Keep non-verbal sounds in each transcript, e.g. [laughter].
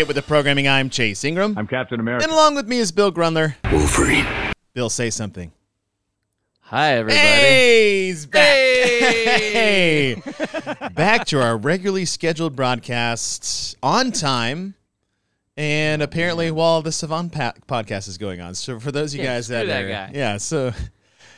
Welcome back to Get With The Programming. I'm Chase Ingraham. I'm Captain America. And along with me is Bill Grundler. Wolverine. Bill, say something. Hi, everybody. Hey, he's back. Hey! Hey. [laughs] back to our regularly scheduled broadcasts on time. And apparently, while the Sevan pa- podcast is going on. So, for those of you Yeah, guys screw that, that are, guy. yeah, so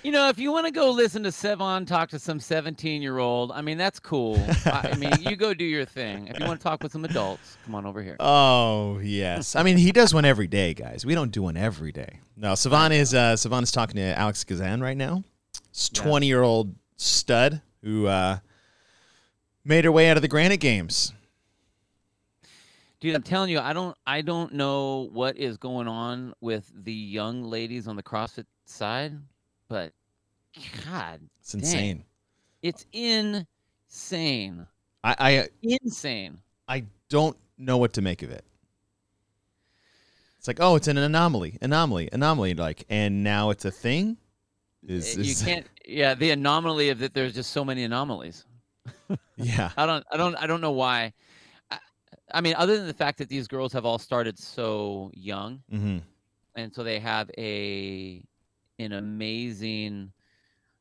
You know, if you want to go listen to Sevan talk to some 17 year old, I mean, that's cool. I mean, you go do your thing. If you want to talk with some adults, come on over here. Oh yes, I mean he does one every day, guys. We don't do one every day. No, Sevan is uh, Sevan is talking to Alex Gazan right now. Yeah. Twenty year old stud who uh, made her way out of the Granite Games. Dude, I'm telling you, I don't I don't know what is going on with the young ladies on the CrossFit side, but God, It's insane. it's insane. I, I Insane. I don't know what to make of it. It's like oh, it's an anomaly, anomaly, anomaly. Like, and now it's a thing. Is, Uh, you can't yeah, the anomaly of that there's just so many anomalies. [laughs] yeah. I don't I don't I don't know why. I, I mean, other than the fact that these girls have all started so young, hmm and so they have a an amazing,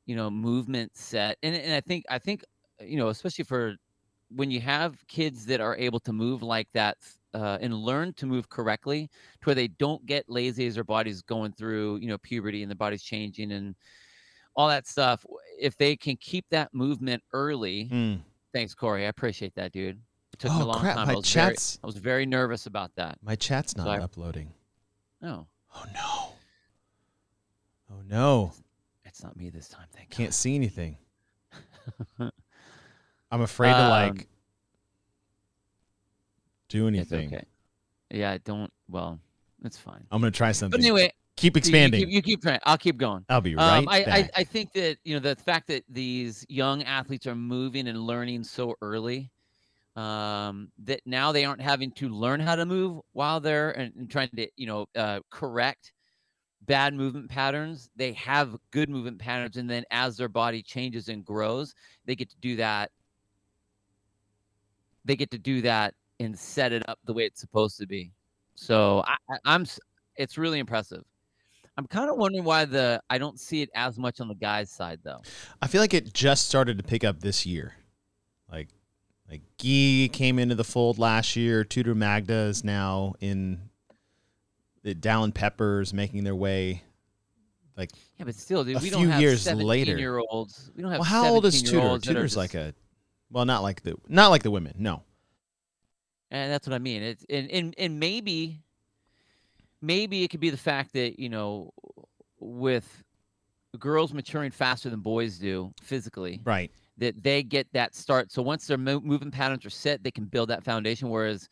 you know, movement set, and and I think I think you know, especially for when you have kids that are able to move like that uh, and learn to move correctly, to where they don't get lazy as their body's going through, you know, puberty and the body's changing and all that stuff. If they can keep that movement early, Mm. Thanks, Corey. I appreciate that, dude. It took Oh a long crap! time. My I was very, chat's I was very nervous about that. my chat's not So I- uploading. No, Oh no. Oh no. it's not me this time. Thank Can't see anything. [laughs] I'm afraid to Um, like do anything. okay. Yeah, don't. Well, it's fine. I'm gonna try something. But anyway, keep expanding. You keep, you keep trying. I'll keep going. I'll be right Um, I, I, back. I think that you know the fact that these young athletes are moving and learning so early, um, that now they aren't having to learn how to move while they're and, and trying to you know uh, correct bad movement patterns. They have good movement patterns, and then as their body changes and grows, they get to do that. They get to do that and set it up the way it's supposed to be. So I, I'm. It's really impressive. I'm kind of wondering why the I don't see it as much on the guys' side though. I feel like it just started to pick up this year. Like like Gee came into the fold last year. Tudor Magda is now in the Dallin Peppers making their way. Like yeah, but still, dude, A we few don't have years 17 later. year olds. We don't have. Well, how old is 17 year Tudor? Tudor's just- like a well, not like the not like the women. No. and that's what I mean. It's and and and maybe, maybe it could be the fact that you know, with girls maturing faster than boys do physically, Right. that they get that start. So once their mo- moving patterns are set, they can build that foundation. Whereas,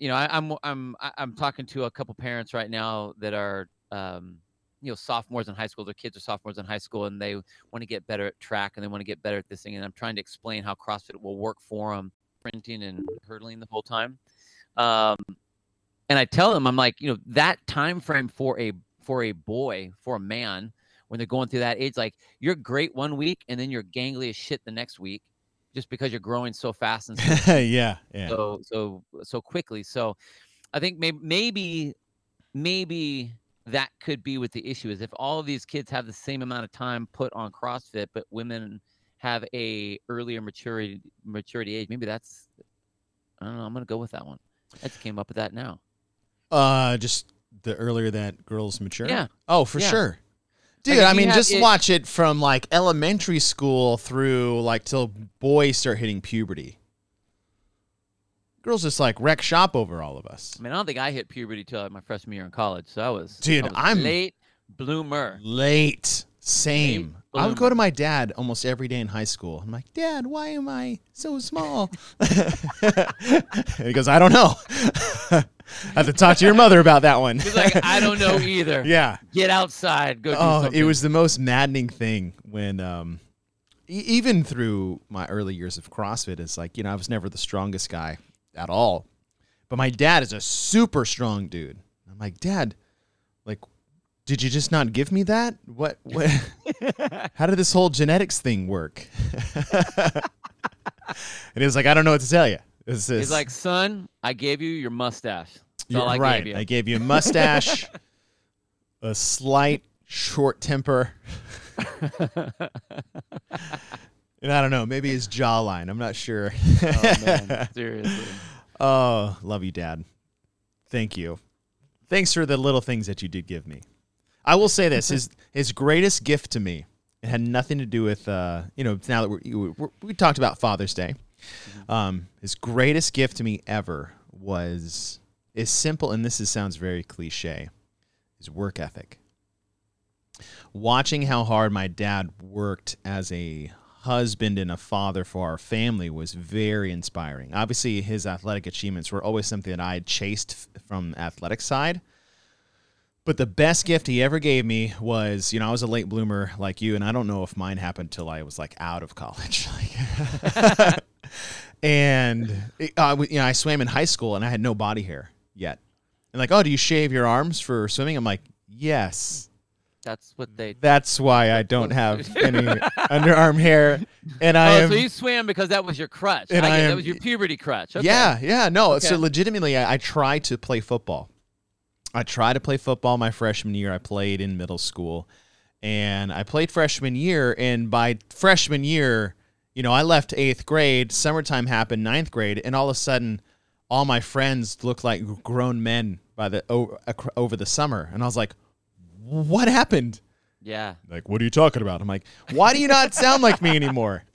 you know, I, I'm I'm I- I'm talking to a couple parents right now that are, um, you know, sophomores in high school. Their kids are sophomores in high school, and they want to get better at track, and they want to get better at this thing. And I'm trying to explain how CrossFit will work for them, sprinting and hurdling the whole time. Um, and I tell them, I'm like, you know, that time frame for a for a boy, for a man, when they're going through that age, like you're great one week and then you're gangly as shit the next week, just because you're growing so fast and [laughs] so yeah. Yeah. so so so quickly. So I think maybe maybe maybe that could be what the issue is. If all of these kids have the same amount of time put on CrossFit, but women have a earlier maturity maturity age, maybe that's I don't know. I'm gonna go with that one. I just came up with that now. Uh, just the earlier that girls mature. Yeah. Oh, for Yeah. sure. Dude, if I mean, have just it- watch it from like elementary school through like till boys start hitting puberty. Girls just like wreck shop over all of us. I mean, I don't think I hit puberty till my freshman year in college. So I was, I Dude, was I'm- late bloomer. Late. Same. I would go to my dad almost every day in high school. I'm like, Dad, why am I so small? [laughs] he goes, I don't know. [laughs] I have to talk to your mother about that one. He's like, I don't know either. [laughs] yeah. Get outside. Go do Oh, it was the most maddening thing when, um, e- even through my early years of CrossFit, it's like you know I was never the strongest guy at all, but my dad is a super strong dude. I'm like, Dad, like, did you just not give me that? What? What? [laughs] how did this whole genetics thing work? [laughs] and he was like, I don't know what to tell you. This He's like, son, I gave you your mustache. That's You're all I right. gave you. I gave you a mustache, [laughs] a slight short temper, [laughs] and I don't know, maybe his jawline. I'm not sure. oh man, [laughs] seriously. Oh, love you, Dad. Thank you. Thanks for the little things that you did give me. I will say this: his his greatest gift to me. It had nothing to do with uh, you know. Now that we're, we talked about Father's Day, um, his greatest gift to me ever was is simple, and this is, sounds very cliche. His work ethic. Watching how hard my dad worked as a husband and a father for our family was very inspiring. Obviously, his athletic achievements were always something that I chased from athletic side. But the best gift he ever gave me was, you know, I was a late bloomer like you, and I don't know if mine happened till I was like out of college. [laughs] [laughs] and it- uh, you know, I swam in high school, and I had no body hair yet. And like, oh, do you shave your arms for swimming? I'm like, yes. That's what they. That's why I don't have any [laughs] underarm hair, and I oh, am. so you swam because that was your crutch. And I I am- that was your puberty crutch. Okay. Yeah, yeah, no. So legitimately, I, I tried to play football. I tried to play football my freshman year. I played in middle school, and I played freshman year. And by freshman year, you know, I left eighth grade. Summertime happened, ninth grade, and all of a sudden, all my friends looked like grown men by the over, over the summer, and I was like, "What happened?" Yeah. Like, what are you talking about? I'm like, why do you not sound like me anymore? [laughs]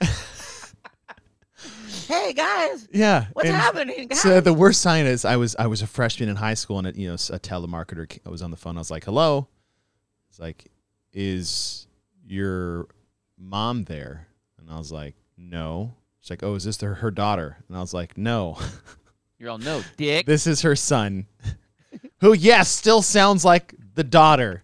Hey guys, yeah. what's and happening? Guys? So the worst sign is I was I was a freshman in high school and it, you know a telemarketer I was on the phone. I was like, "Hello." It's like, "Is your mom there?" And I was like, "No." She's like, "Oh, is this her, her daughter?" And I was like, "No, [laughs] You're all no dick. this is her son." [laughs] Who, yes, still sounds like the daughter.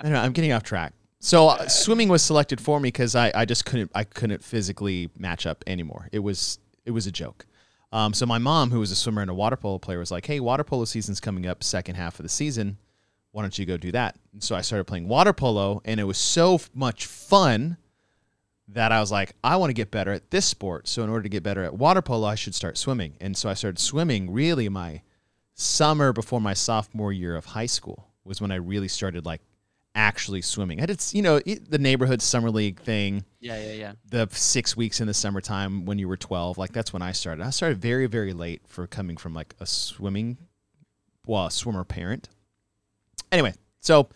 I don't know. I'm getting off track. So uh, swimming was selected for me because I, I just couldn't I couldn't physically match up anymore. It was it was a joke. Um, so my mom, who was a swimmer and a water polo player, was like, "Hey, water polo season's coming up, second half of the season. Why don't you go do that?" And so I started playing water polo, and it was so f- much fun that I was like, "I want to get better at this sport. So in order to get better at water polo, I should start swimming." And so I started swimming. Really, my summer before my sophomore year of high school was when I really started like actually swimming. I did, you know, the neighborhood summer league thing, Yeah, yeah, yeah. the six weeks in the summertime when you were 12. Like that's when I started. I started very, very late for coming from like a swimming, well, a swimmer parent. Anyway, so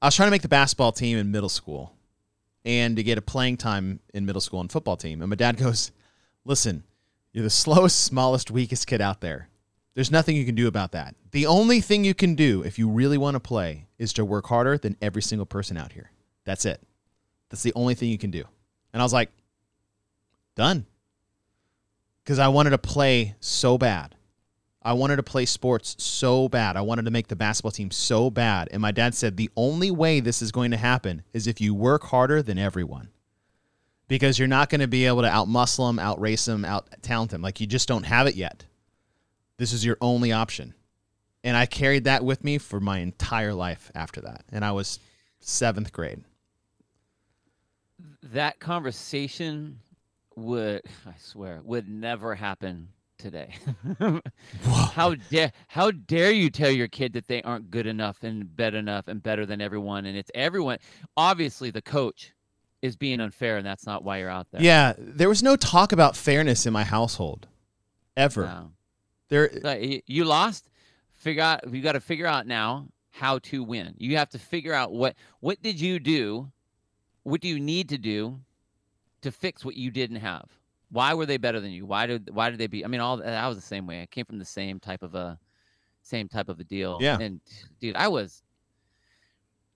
I was trying to make the basketball team in middle school and to get a playing time in middle school and football team. And my dad goes, listen, you're the slowest, smallest, weakest kid out there. There's nothing you can do about that. The only thing you can do if you really want to play is to work harder than every single person out here. That's it. That's the only thing you can do. And I was like, done. Because I wanted to play so bad. I wanted to play sports so bad. I wanted to make the basketball team so bad. And my dad said, the only way this is going to happen is if you work harder than everyone. Because you're not going to be able to outmuscle them, outrace them, out talent them. Like you just don't have it yet. This is your only option. And I carried that with me for my entire life after that. And I was seventh grade. That conversation would, I swear, would never happen today. [laughs] how dare how dare you tell your kid that they aren't good enough and bad enough and better than everyone and it's everyone obviously the coach is being unfair and that's not why you're out there. Yeah, there was no talk about fairness in my household ever. No. There Like, you lost. Figure out. You got to figure out now how to win. You have to figure out what what did you do, what do you need to do, to fix what you didn't have. Why were they better than you? Why did why did they be? I mean, all I was the same way. I came from the same type of a, same type of a deal. Yeah. And dude, I was.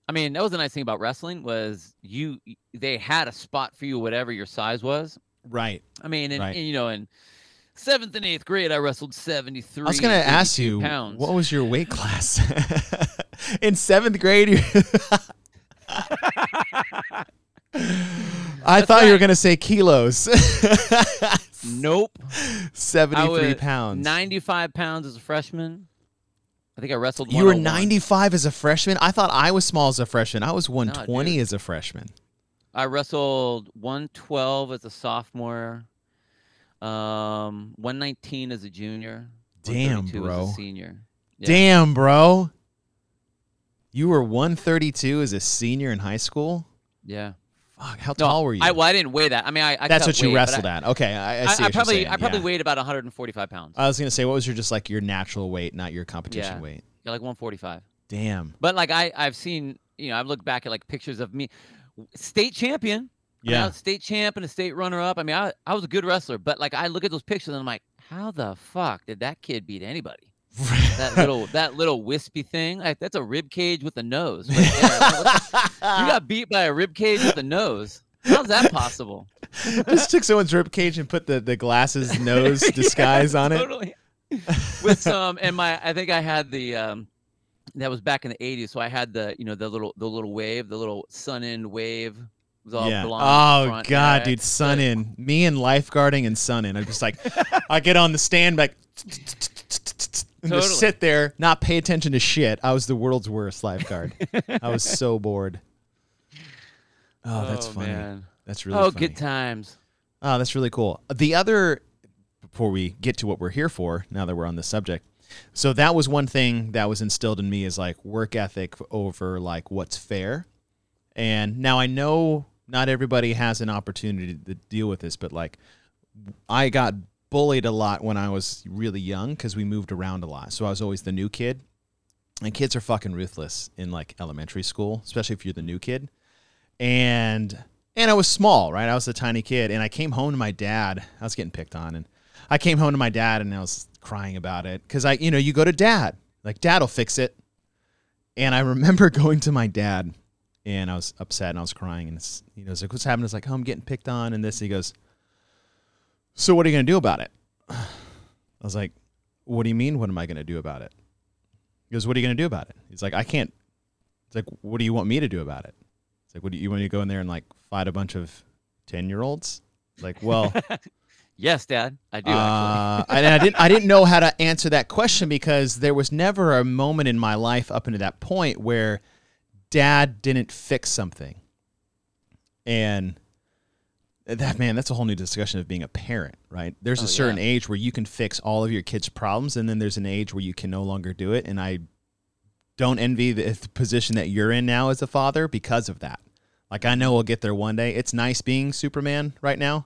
I mean, that was the nice thing about wrestling was you. They had a spot for you, whatever your size was. right. I mean, and, Right. and, you know, in seventh and eighth grade, I wrestled seventy three. I was going to ask you pounds. what was your weight class [laughs] in seventh grade? [laughs] [laughs] I That's thought you were going to say kilos. [laughs] nope. I Seventy-three was pounds. Ninety five pounds as a freshman. I think I wrestled. you were ninety-five as a freshman. I thought I was small as a freshman. I was one twenty dude. as a freshman. I wrestled one twelve as a sophomore. Um, 119 as a junior. Damn, 132 as a bro. senior. Yeah. Damn, bro. You were 132 as a senior in high school? Yeah. How No, tall were you? I, well, I didn't weigh that. I mean, I, I That's what you weight, wrestled at. Okay, I, I I, see I what you're probably, I probably yeah. weighed about 145 pounds. I was gonna say, what was your just like your natural weight, not your competition Yeah. weight? yeah, like 145. Damn. But like I, I've seen, you know, I've looked back at like pictures of me, state champion. I mean, I Yeah. state champ and a state runner up. I mean, I, I was a good wrestler, but like I look at those pictures and I'm like, how the fuck did that kid beat anybody? That little that little wispy thing, like that's a rib cage with a nose. right. Like, what you [laughs] got beat by a rib cage with a nose. How's that possible? just took someone's rib cage and put the, the glasses [laughs] nose Yeah, disguise on it. totally. With some, and my, I think I had the, um, that was back in the '80s. So I had the, you know, the little, the little wave, the little sun end wave. Was all yeah. blonde. Oh god, Yeah, dude, sun in. Me and lifeguarding and sun in. I'm just like, I get on the stand like, and Totally. just sit there, not pay attention to shit. I was the world's worst lifeguard. I was so [laughs] bored. Oh, that's oh, funny. Man. That's really oh, funny. good times. Oh, that's really cool. The other, before we get to what we're here for, now that we're on the subject, so that was one thing that was instilled in me is like work ethic over like what's fair. And now I know not everybody has an opportunity to deal with this, but like I got bullied a lot when I was really young because we moved around a lot. So I was always the new kid. And kids are fucking ruthless in like elementary school, especially if you're the new kid. And and I was small, right? I was a tiny kid, and I came home to my dad. I was getting picked on, and I came home to my dad, and I was crying about it because I, you know, you go to dad, like dad'll fix it. And I remember [laughs] going to my dad, and I was upset, and I was crying, and it's, you know, it's like, what's happening? It's like, oh, I'm getting picked on, and this. He goes, so what are you gonna do about it? I was like, what do you mean? What am I gonna do about it? He goes, what are you gonna do about it? He's like, I can't. It's like, what do you want me to do about it? It's like, what do you, you want me to go in there and like fight a bunch of ten year olds? Like, well, [laughs] Yes, Dad, I do. uh, and I didn't I didn't know how to answer that question because there was never a moment in my life up into that point where dad didn't fix something. And that man, that's a whole new discussion of being a parent, right? There's Oh, a certain yeah. age where you can fix all of your kids' problems, and then there's an age where you can no longer do it. And I don't envy the, position that you're in now as a father because of that. Like I know we'll get there one day. It's nice being Superman right now,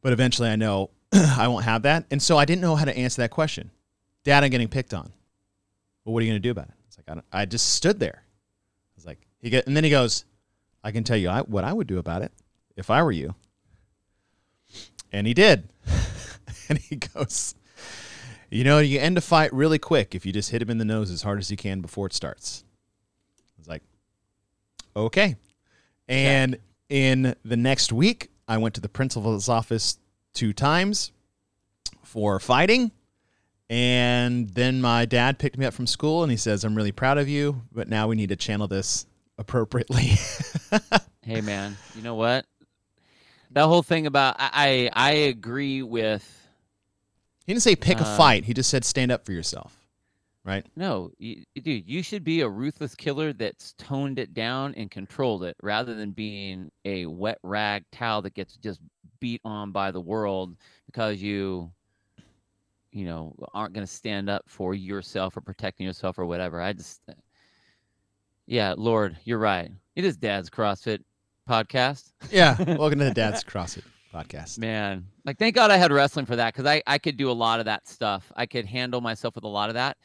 but eventually I know [clears throat] I won't have that. And so I didn't know how to answer that question. Dad, I'm getting picked on. Well, what are you going to do about it? It's like I, don't, I just stood there. I was like, he get, and then he goes, I can tell you I, what I would do about it if I were you. And he did. [laughs] and he goes, you know, you end a fight really quick if you just hit him in the nose as hard as you can before it starts. I was like, okay. And in the next week, I went to the principal's office two times for fighting. And then my dad picked me up from school and he says, I'm really proud of you, but now we need to channel this appropriately. [laughs] Hey, man, you know what? That whole thing about I I, I agree with he didn't say pick a Um, fight, he just said stand up for yourself. Right? no, you, dude. You should be a ruthless killer that's toned it down and controlled it, rather than being a wet rag towel that gets just beat on by the world because you, you know, aren't going to stand up for yourself or protecting yourself or whatever. I just, yeah, Lord, you're right. It is Dad's CrossFit podcast. Yeah. [laughs] Welcome to the Dad's CrossFit podcast. Man, like thank God I had wrestling for that because I I could do a lot of that stuff. I could handle myself with a lot of that.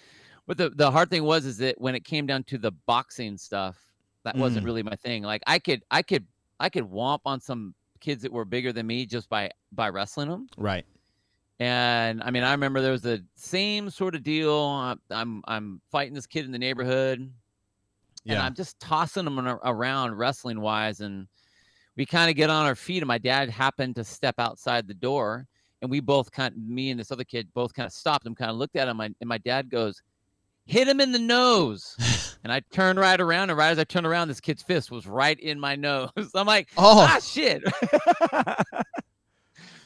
But the the hard thing was is that when it came down to the boxing stuff, that wasn't Mm. really my thing. Like I could I could I could womp on some kids that were bigger than me just by by wrestling them. Right. And I mean, I remember there was the same sort of deal. uh, I'm I'm fighting this kid in the neighborhood, and Yeah. I'm just tossing them around wrestling wise, and we kind of get on our feet. And my dad happened to step outside the door, and we both kind, of, me and this other kid, both kind of stopped him, kind of looked at him, and my dad goes, "Hit him in the nose." [laughs] and I turned right around, and right as I turned around, this kid's fist was right in my [laughs] nose. I'm like, oh, ah, shit.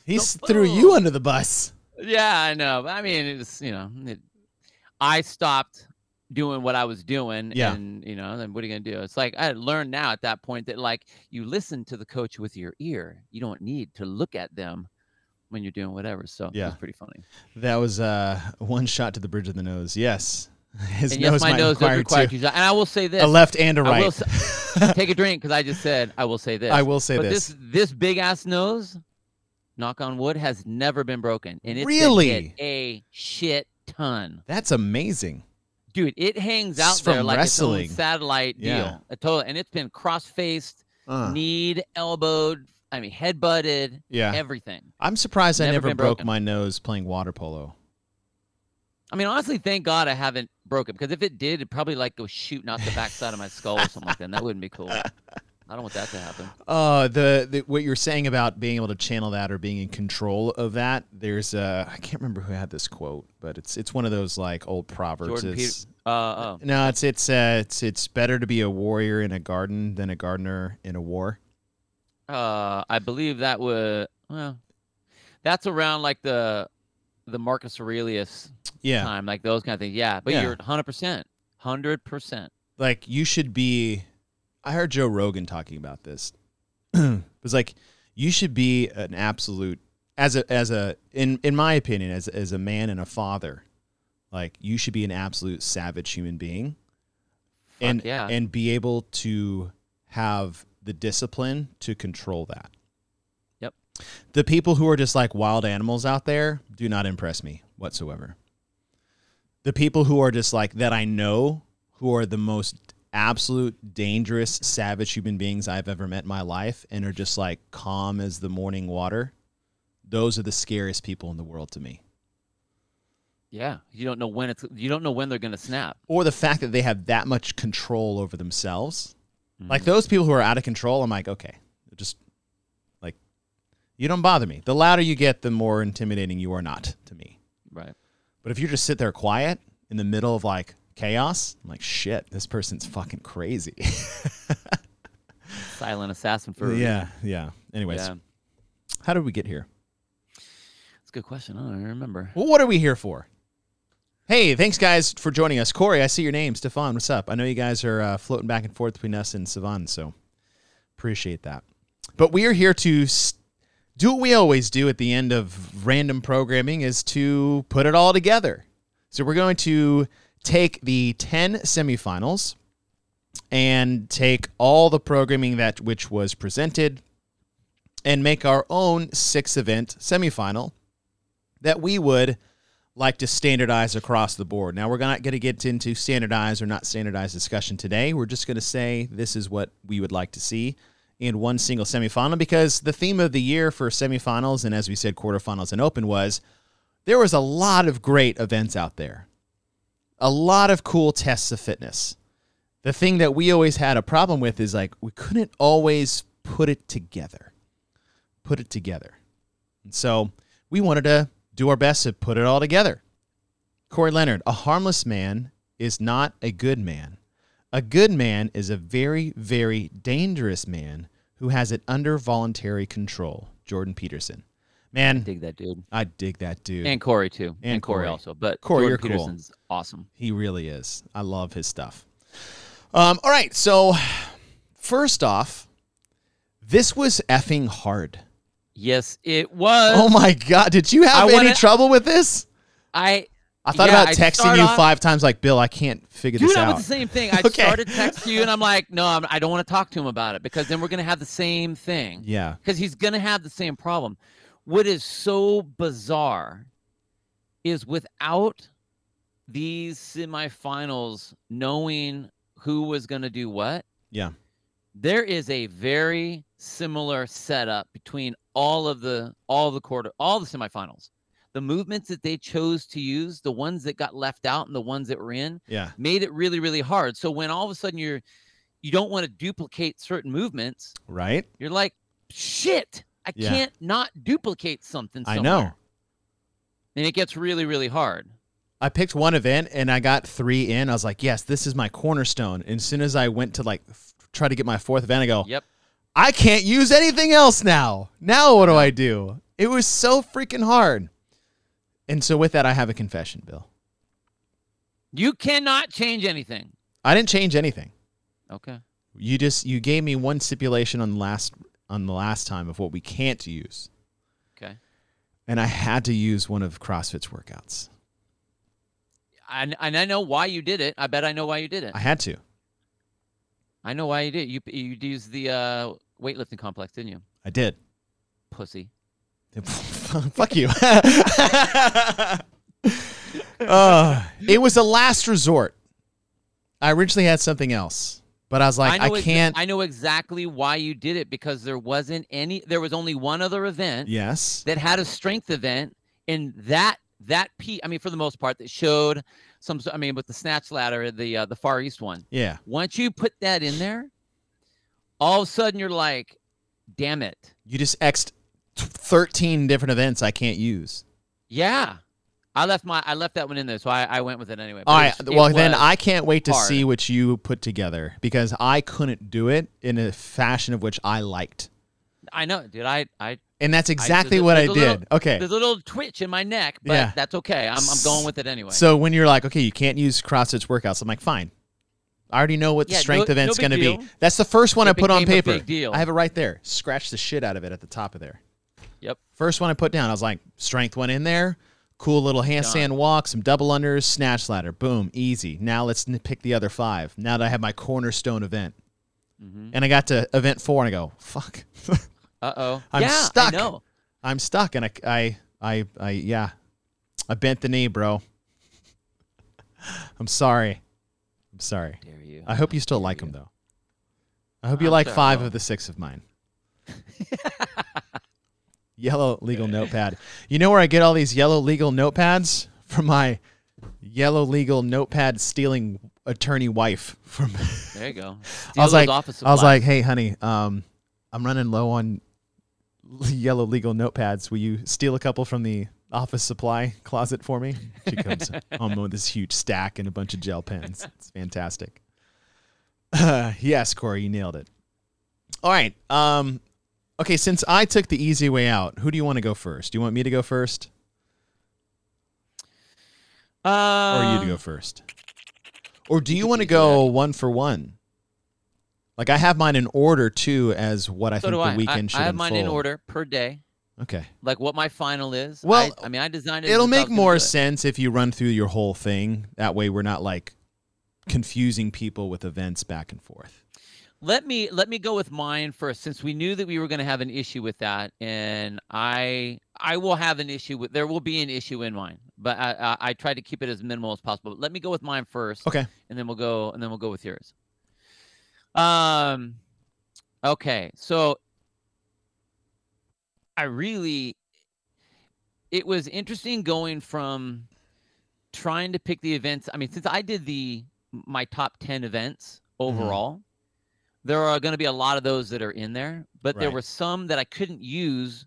he the s- threw you under the bus. Yeah, I know. but I mean, it was you know, it, I stopped doing what I was doing, Yeah. and you know, then what are you gonna do? It's like I learned now at that point that like you listen to the coach with your ear. You don't need to look at them when you're doing whatever. So Yeah. it's pretty funny. That was uh, [laughs] one shot to the bridge of the nose. Yes, [laughs] his and nose yes, my might nose does require two-. And I will say this: a left and a I will right. s- [laughs] take a drink because I just said I will say this. I will say but this. this this big ass nose, knock on wood, has never been broken, and it's Really? hit a shit ton, That's amazing. Dude. It hangs out from there like wrestling. its satellite Yeah. deal, a total, and it's been cross faced, Uh, kneed, elbowed. I mean, head butted, yeah, everything. I'm surprised I Never never broke broken. my nose playing water polo. I mean, honestly, thank God I haven't broken because if it did, it'd probably like go shooting out the backside of my skull or something like that. And that wouldn't be cool. [laughs] I don't want that to happen. Uh, the, the what you're saying about being able to channel that or being in control of that. There's uh, I can't remember who had this quote, but it's it's one of those like old proverbs. Jordan Peter- Uh, oh, no, it's it's uh, it's it's better to be a warrior in a garden than a gardener in a war. uh, I believe that would well, that's around like the the Marcus Aurelius Yeah, time, like those kind of things. Yeah, but Yeah. you're 100, percent 100. percent like you should be I heard Joe Rogan talking about this. [clears throat] it was like you should be an absolute as a as a in in my opinion as as a man and a father. Like you should be an absolute savage human being and yeah. and be able to have the discipline to control that. Yep. The people who are just like wild animals out there do not impress me whatsoever. The people who are just like that I know who are the most absolute dangerous savage human beings I've ever met in my life and are just like calm as the morning water. Those are the scariest people in the world to me. Yeah, you don't know when it's you don't know when they're gonna snap. Or the fact that they have that much control over themselves. Like Mhm. those people who are out of control, I'm like, okay, just like you don't bother me. The louder you get, the more intimidating you are not to me. right. But if you just sit there quiet in the middle of like chaos, I'm like, shit, this person's fucking crazy. [laughs] Silent assassin for yeah, yeah. Anyways, yeah. how did we get here? It's a good question. I don't remember. Well, what are we here for? Hey, thanks guys for joining us. Corey, I see your name. Stefan, what's up? I know you guys are uh, floating back and forth between us and Sevan, so appreciate that. But we are here to s- do what we always do at the end of random programming is to put it all together. So we're going to take the 10 semifinals and take all the programming that which was presented and make our own six event semifinal that we would like to standardize across the board. Now, we're not going to get into standardized or not standardized discussion today. We're just going to say this is what we would like to see in one single semifinal because the theme of the year for semifinals and, as we said, quarterfinals and open was there was a lot of great events out there, a lot of cool tests of fitness. The thing that we always had a problem with is like we couldn't always put it together. Put it together. And so we wanted to do our best to put it all together. Corey Leonard, a harmless man is not a good man. A good man is a very, very dangerous man who has it under voluntary control. Jordan Peterson. Man, I Dig that dude. I dig that dude. And Corey too. And And, Corey Corey. also. But Corey, Jordan you're cool. Peterson's awesome. He really is. I love his stuff. Um, all right, so first off, this was effing hard. Yes, it was. Oh my god, did you have I any wanna- trouble with this? I I thought Yeah, about texting you off- five times, like Bill. I can't figure Dude, this out. was the same thing. I [laughs] Okay. started texting you, and I'm like, no, I'm, I don't want to talk to him about it because then we're gonna have the same thing. yeah, Because he's gonna have the same problem. What is so bizarre is without these semifinals knowing who was gonna do what, yeah, there is a very similar setup between all of the all the quarter all the semifinals. The movements that they chose to use, the ones that got left out and the ones that were in, yeah, made it really really hard so when all of a sudden you're you don't want to duplicate certain movements right. you're like shit i Yeah. can't not duplicate something I know. and it gets really really hard I picked one event and I got three in. I was like, yes, this is my cornerstone. And as soon as I went to like f- try to get my fourth event, I go, yep I can't use anything else now. Now what do. I do? It was so freaking hard. And so with that, I have a confession, Bill. you cannot change anything I didn't change anything. okay You just you gave me one stipulation on the last on the last time of what we can't use. okay and I had to use one of CrossFit's workouts. And, and I know why you did it. I bet I know why you did it. I had to. I know why you did. You you used the uh, weightlifting complex, didn't you? I did. Pussy. [laughs] Fuck you. [laughs] uh, it was a last resort. I originally had something else, but I was like, I, I can't. I know exactly why you did it because there wasn't any. There was only one other event yes. that had a strength event, and that that p. I mean, for the most part, that showed some. I mean, with the snatch ladder, the uh, the far east one. Yeah. Once you put that in there, all of a sudden you're like, damn it. You just xed 13 different events I can't use. Yeah. I left my I left that one in there, so I, I went with it anyway. But All right. it Well, then I can't wait to hard. see what you put together because I couldn't do it in a fashion of which I liked. I know, dude. I I And that's exactly a- what I did. little- okay. there's a little twitch in my neck, but Yeah. that's okay. I'm I'm going with it anyway. So when you're like, okay, you can't use CrossFit's workouts, I'm like, fine. I already know what the Yeah, strength no- event's no going to be. That's the first one It I put on paper. big deal. I have it right there. Scratch the shit out of it at the top of there. Yep. First one I put down, I was like, strength went in there. Cool little handstand walk, some double unders, snatch ladder. Boom, easy. Now let's pick the other five. Now that I have my cornerstone event. Mhm. And I got to event four and I go, fuck. [laughs] Uh oh. I'm yeah, stuck. I know. I'm stuck. And I, I, I, I, yeah. I bent the knee, bro. [laughs] I'm sorry. I'm sorry. Dare you? I hope you still Dare like you. them though. I hope you I'm like sure five of the six of mine. [laughs] yellow legal notepad. You know where I get all these yellow legal notepads from my yellow legal notepad stealing attorney wife from [laughs] There you go. I was like I was like, "Hey honey, um I'm running low on [laughs] yellow legal notepads. Will you steal a couple from the office supply closet for me?" She comes [laughs] home with this huge stack and a bunch of gel pens. It's fantastic. Uh, yes, Corey, you nailed it. All right. Um, okay, since I took the easy way out, who do you want to go first? Do you want me to go first, or you to go Um, first, or do you want to go one for one? Like I have mine in order too, as what I So think the I. weekend I, should I have mine in order per day, Okay. like what my final is. Well, I, I mean, I designed it. It'll make more it. sense if you run through your whole thing. That way, we're not like confusing people with events back and forth. Let me let me go with mine first, since we knew that we were going to have an issue with that, and I I will have an issue with. There will be an issue in mine, but I I, I tried to keep it as minimal as possible. But let me go with mine first, Okay. and then we'll go and then we'll go with yours. Um, okay, so I really it was interesting going from trying to pick the events. I mean, since I did the my top 10 events Mm-hmm. There are going to be a lot of those that are in there, but there were some that I couldn't use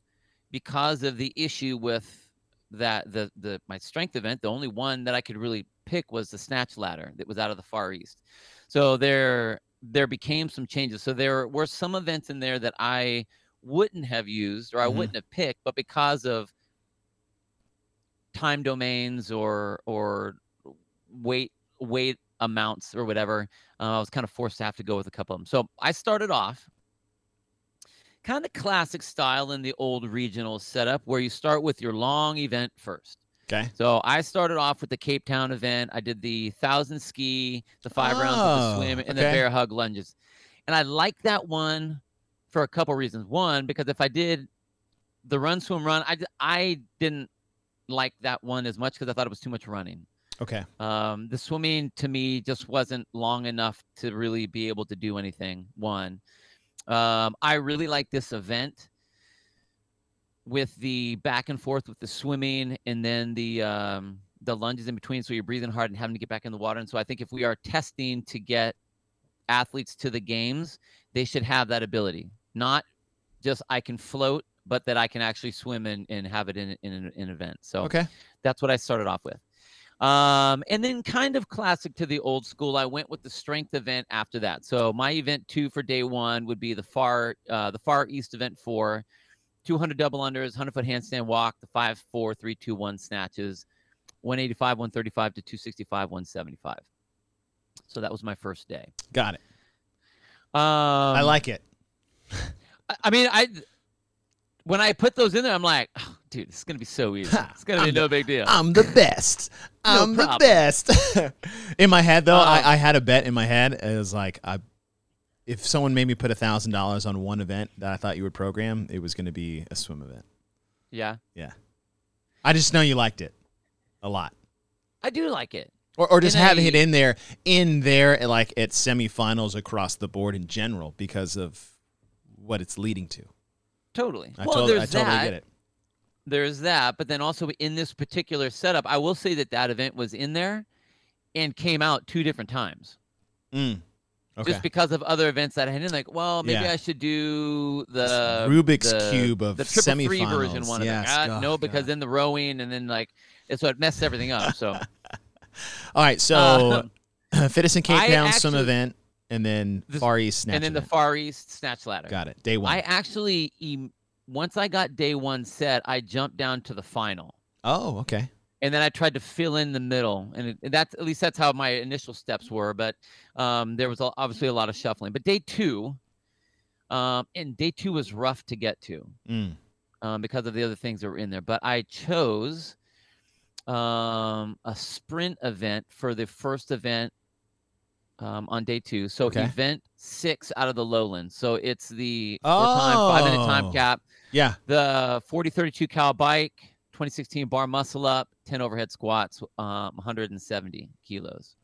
because of the issue with that the the my strength event. The only one that I could really pick was the snatch ladder that was out of the far east. So there there became some changes. So there were some events in there that I wouldn't have used or I Mhm. wouldn't have picked, but because of time domains or or weight weight amounts or whatever, uh, I was kind of forced to have to go with a couple of them. So I started off kind of classic style in the old regional setup where you start with your long event first. Okay. So I started off with the Cape Town event. I did the thousand ski, the five rounds of the Oh, swim, and the okay. bear hug lunges. And I like that one for a couple reasons. One, because if I did the run, swim, run, I, I didn't like that one as much because I thought it was too much running. Okay. Um, the swimming to me just wasn't long enough to really be able to do anything. One, um, I really like this event with the back and forth with the swimming and then the um, the lunges in between, so you're breathing hard and having to get back in the water. And so I think if we are testing to get athletes to the games, they should have that ability, not just I can float, but that I can actually swim and, and have it in in an, an event. So Okay. that's what I started off with. Um, and then kind of classic to the old school, I went with the strength event after that. So my event two for day one would be the far uh, the far east event four, 200 double unders, 100 foot handstand walk, the five, four, three, two, one snatches, 185, 135 to 265, 175. So that was my first day. Got it. Um, I like it. I- I mean, I when I put those in there, I'm like, dude, it's gonna be so easy. It's gonna be no big deal. I'm the best. [laughs] No I'm the best. [laughs] in my head, though, Um, I, I had a bet in my head. It was like, I, if someone made me put a thousand dollars on one event that I thought you would program, it was going to be a swim event. yeah, Yeah. I just know you liked it a lot, I do like it. or or just In having a- it in there, in there, like at semifinals across the board in general because of what it's leading to. Totally. I, well, totally, there's I totally that. get it. There's that, but then also in this particular setup, I will say that that event was in there and came out two different times. Mm. Okay. Just because of other events that I had in, like, well, maybe Yeah. I should do the Rubik's the- cube of the triple three semifinals. version one Yes. of it. Ah, Oh, no, because God. then the rowing and then like, and so it messed everything up. So [laughs] All right, so Uh, [laughs] Fittest in Cape I Town swim actually- event, and then This- Far East snatch and then the. Far East snatch ladder. Got it. Day one. I actually once I got day one set, I jumped down to the final. oh, okay. and then I tried to fill in the middle, and it, that's at least that's how my initial steps were. But um, there was obviously a lot of shuffling. But day two, um, and day two was rough to get to Mm. um, because of the other things that were in there. But I chose um, a sprint event for the first event um, on day two. So Okay. event six out of the lowlands. So it's the four time, five minute Oh. time cap Yeah. the 4032 cal bike 2016 bar muscle up 10 overhead squats um, 170 kilos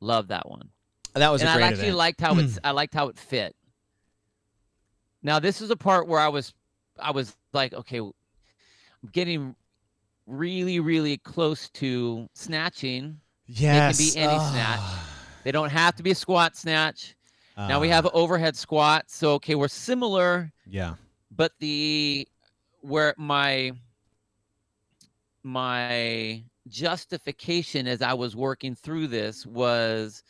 love that one That was and i actually event. liked how it's i liked how it fit now this is a part where i was i was like okay i'm getting really really close to snatching yes. It can be any snatch. They don't have to be a squat snatch now we Ah, have overhead squats so okay we're similar Yeah. but the where my my justification as I was working through this was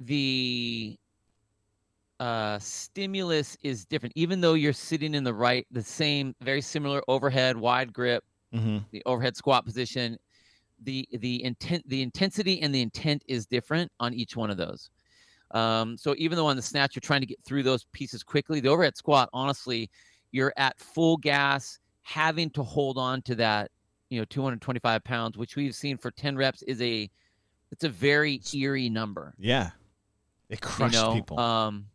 the uh, stimulus is different. Even though you're sitting in the right, the same, very similar overhead, wide grip, hmm the overhead squat position, the the intent, the intensity and the intent is different on each one of those. Um, so even though on the snatch you're trying to get through those pieces quickly, the overhead squat, honestly, you're at full gas, having to hold on to that, you know, 225 pounds, which we've seen for 10 reps is a, it's a very eerie number. Yeah. It You crushed know, people. um,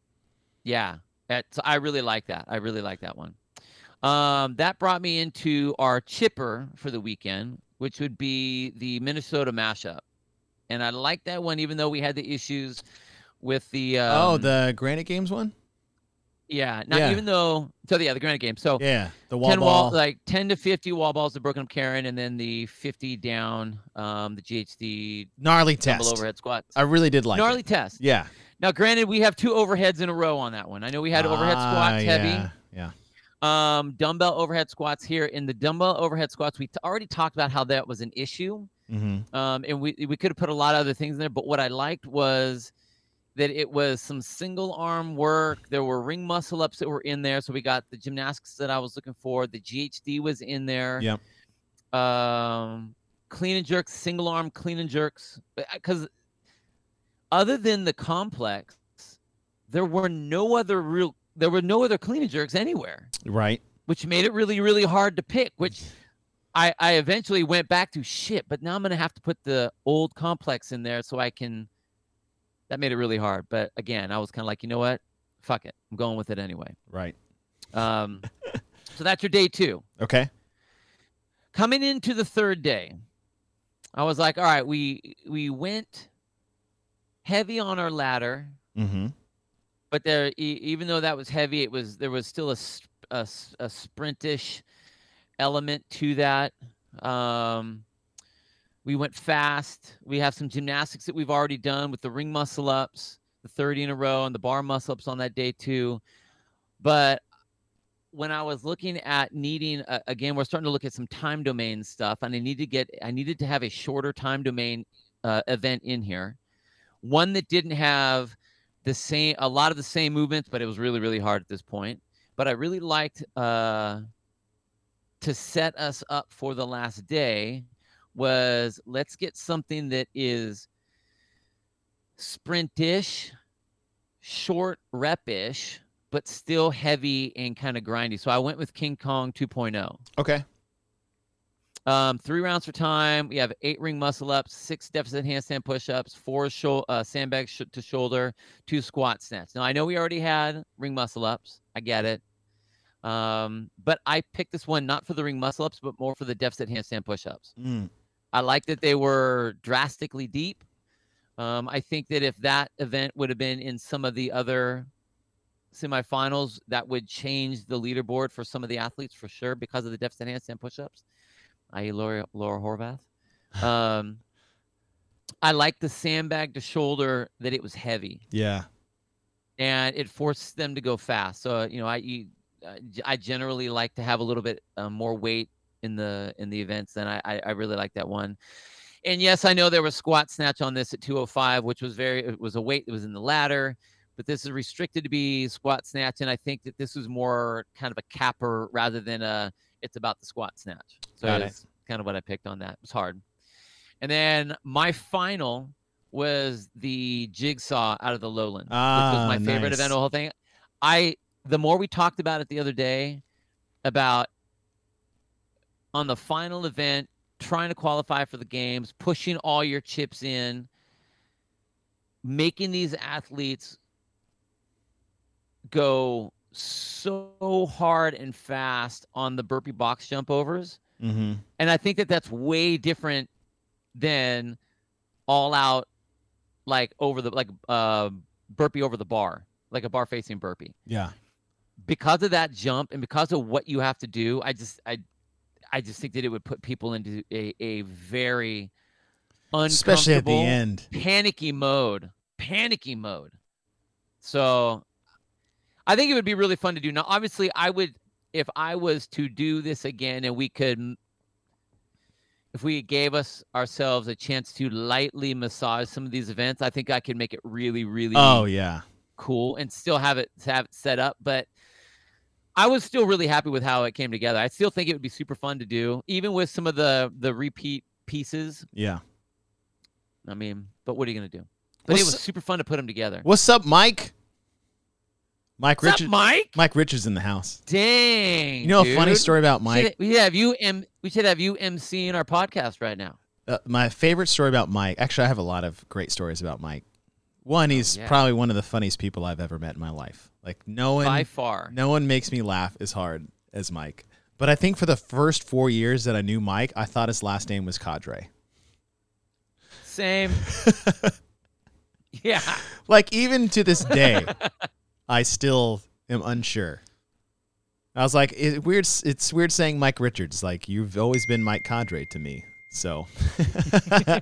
yeah, that's, I really like that. I really like that one. Um, that brought me into our chipper for the weekend, which would be the Minnesota mashup, and I like that one, even though we had the issues with the. Um, oh, the Granite Games one. yeah, not Yeah. even though. So yeah, the granite game. So Yeah. The wall 10 ball. wall, like 10 to 50 wall balls to broken up Karen, and then the 50 down, um, the GHD gnarly test. overhead squats. I really did like Gnarly it. test. Yeah. Now, granted, we have two overheads in a row on that one. I know we had overhead Ah, squats heavy. Yeah. Yeah. um dumbbell overhead squats here in the dumbbell overhead squats we t- already talked about how that was an issue Mm-hmm. um and we we could have put a lot of other things in there but what i liked was that it was some single arm work there were ring muscle ups that were in there so we got the gymnastics that i was looking for the ghd was in there Yep. um clean and jerks single arm clean and jerks because other than the complex there were no other real there were no other clean and jerks anywhere Right. which made it really really hard to pick which i i eventually went back to shit but now i'm gonna have to put the old complex in there so i can that made it really hard but again i was kind of like you know what fuck it i'm going with it anyway Right. um [laughs] so that's your day two Okay. coming into the third day i was like all right we we went heavy on our ladder Mm-hmm. But there even though that was heavy it was there was still a, a, a sprintish element to that. Um we went fast. We have some gymnastics that we've already done with the ring muscle ups the 30 in a row and the bar muscle ups on that day too. But when i was looking at needing uh, again we're starting to look at some time domain stuff and i need to get i needed to have a shorter time domain uh, event in here. One that didn't have the same a lot of the same movements but it was really really hard at this point but i really liked uh to set us up for the last day was let's get something that is sprintish short repish but still heavy and kind of grindy. So I went with King Kong 2.0. Okay. Um, three rounds for time. We have eight ring muscle ups, six deficit handstand push ups, four shou- uh, sandbags sh- to shoulder, two squat snatch. Now I know we already had ring muscle ups. I get it. Um, but I picked this one not for the ring muscle ups, but more for the deficit handstand push ups. Mm. I like that they were drastically deep. Um, I think that if that event would have been in some of the other semifinals, that would change the leaderboard for some of the athletes for sure because of the deficit handstand push-ups, i.e. Laura, Laura Horvath. Um, I like the sandbag to shoulder that it was heavy Yeah. and it forced them to go fast. So you know, I you, uh, I generally like to have a little bit uh, more weight in the in the events, and I, I I really like that one. And yes, I know there was squat snatch on this at 205, which was very it was a weight that was in the ladder, but this is restricted to be squat snatch, and I think that this was more kind of a capper rather than a it's about the squat snatch. So it. kind of what I picked on that. It was hard. And then my final was the jigsaw out of the lowland, which was Ah, my favorite event of the whole thing. I the more we talked about it the other day about on the final event trying to qualify for the games, pushing all your chips in, making these athletes go so hard and fast on the burpee box jump overs Mm-hmm. and I think that that's way different than all out like over the like uh burpee over the bar, like a bar facing burpee. Yeah. Because of that jump and because of what you have to do, I just I I just think that it would put people into a, a very Especially at the end. panicky mode. Panicky mode. So I think it would be really fun to do. Now, obviously, I would if I was to do this again and we could if we gave us ourselves a chance to lightly massage some of these events, I think I could make it really, really Oh yeah. cool and still have it have it set up. But I was still really happy with how it came together. I still think it would be super fun to do, even with some of the the repeat pieces. Yeah. I mean, but what are you gonna do? But it was super fun to put them together. What's up, Mike? Mike What's Richards. Mike? Mike Richards in the house. Dang. You know a funny story about We Mike? should- We have you M. We should have you MC in our podcast right now. Uh, my favorite story about Mike. Actually, I have a lot of great stories about Mike. One, he's Oh, yeah. probably one of the funniest people I've ever met in my life. Like no one, By far. no one makes me laugh as hard as Mike. But I think for the first four years that I knew Mike, I thought his last name was Cadre. Same. [laughs] yeah. Like even to this day, [laughs] I still am unsure. I was like, it, weird. It's weird saying Mike Richards. Like you've always been Mike Cadre to me. So, [laughs]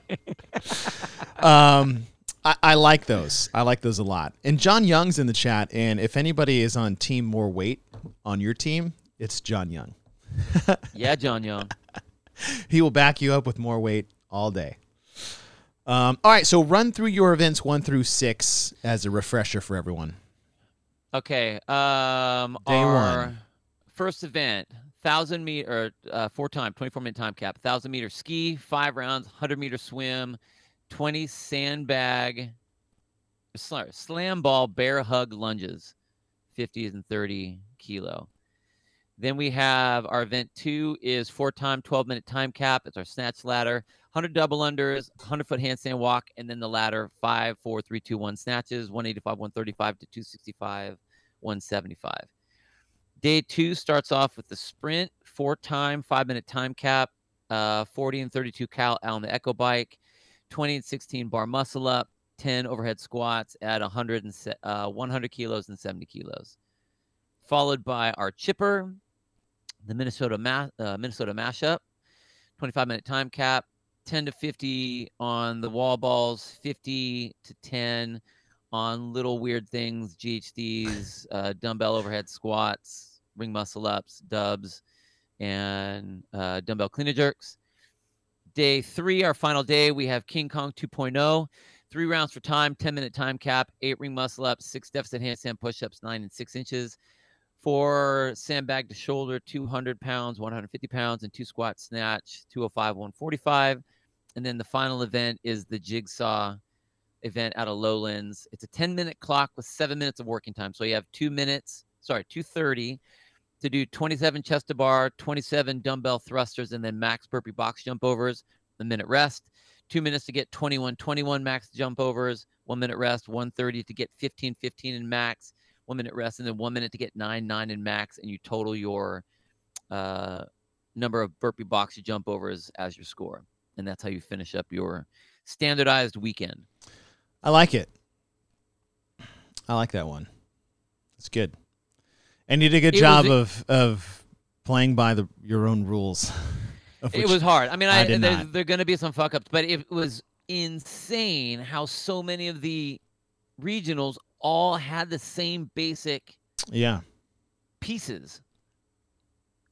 um, I, I like those. I like those a lot. And John Young's in the chat. And if anybody is on Team More Weight on your team, it's John Young. [laughs] Yeah, John Young. [laughs] He will back you up with more weight all day. Um, all right, so run through your events one through six as a refresher for everyone. Okay. Um, Day our one. first event, thousand meter, uh, four time, twenty-four minute time cap, thousand meter ski, five rounds, hundred meter swim, twenty sandbag, sorry, slam ball bear hug lunges, fifty and thirty kilo. Then we have our event two is four time, twelve minute time cap. It's our snatch ladder, hundred double unders, hundred foot handstand walk, and then the ladder five, four, three, two, one snatches, one eighty five, one thirty five to two sixty five. 175. Day two starts off with the sprint, four time, five minute time cap, uh, 40 and 32 cal on the Echo bike, 20 and 16 bar muscle up, 10 overhead squats at 100 and se- uh, 100 kilos and 70 kilos. Followed by our chipper, the Minnesota ma- uh, Minnesota mashup, 25 minute time cap, 10 to 50 on the wall balls, 50 to 10 on little weird things, GHDs, uh, dumbbell overhead squats, ring muscle ups, dubs, and uh, dumbbell clean and jerks. Day three, our final day, we have King Kong 2.0. Three rounds for time, 10 minute time cap, eight ring muscle ups, six deficit handstand push ups, nine and six inches. Four sandbag to shoulder, 200 pounds, 150 pounds, and two squat snatch, 205, 145. And then the final event is the jigsaw event out of Lowlands. It's a 10 minute clock with seven minutes of working time. So you have two minutes, sorry, 230 to do 27 chest to bar, 27 dumbbell thrusters, and then max burpee box jump overs, a minute rest. Two minutes to get 21 21 max jump overs, one minute rest, 130 to get 15 15 in max, one minute rest, and then one minute to get nine nine in max, and you total your uh, number of burpee box jump overs as your score. And that's how you finish up your standardized weekend. I like it. I like that one. It's good. And you did a good It job was- of of playing by the your own rules. [laughs] it was hard. I mean, I I, did there's, not. there are going to be some fuck ups, but it was insane how so many of the regionals all had the same basic yeah. pieces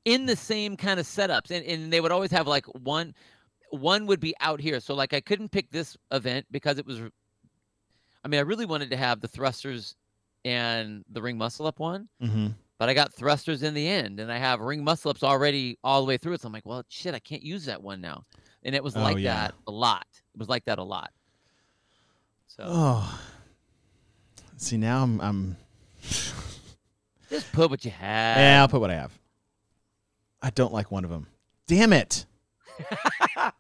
in the same kind of setups and, and they would always have like one one would be out here so like i couldn't pick this event because it was i mean i really wanted to have the thrusters and the ring muscle up one hmm but i got thrusters in the end and i have ring muscle ups already all the way through it so i'm like well shit i can't use that one now and it was Oh, like yeah. that a lot it was like that a lot so Oh. [sighs] See now I'm I'm [sighs] just put what you have Yeah, I'll put what I have. I don't like one of them. Damn it. [laughs]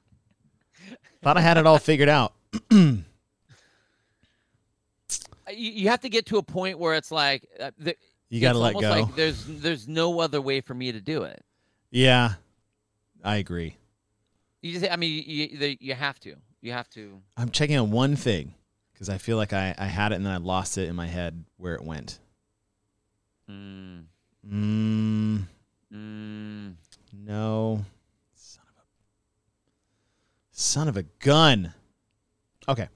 Thought I had it all figured out. [clears throat] you, you have to get to a point where it's like uh, the, You got to let go. Like there's there's no other way for me to do it. yeah. I agree. You just I mean you you, you have to you have to. I'm checking on one thing because I feel like I, I had it and then I lost it in my head where it went. Mm, Mm, mm, no. Son of a son of a gun. Okay.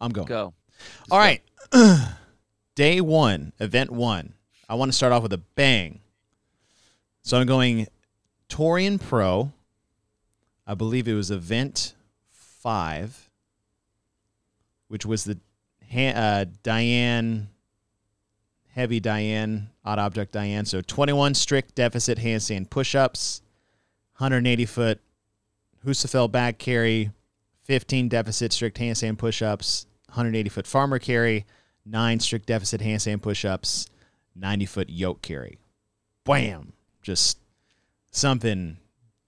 I'm going. go. All right. [clears throat] Day one, event one. I want to start off with a bang. So I'm going Torian Pro. I believe it was event five, which was the uh, Diane, heavy Diane, odd object Diane. So 21 strict deficit handstand push ups, 180 foot Husafell back carry, 15 deficit strict handstand push ups, 180 foot farmer carry, nine strict deficit handstand push ups, 90 foot yoke carry. Bam! Just something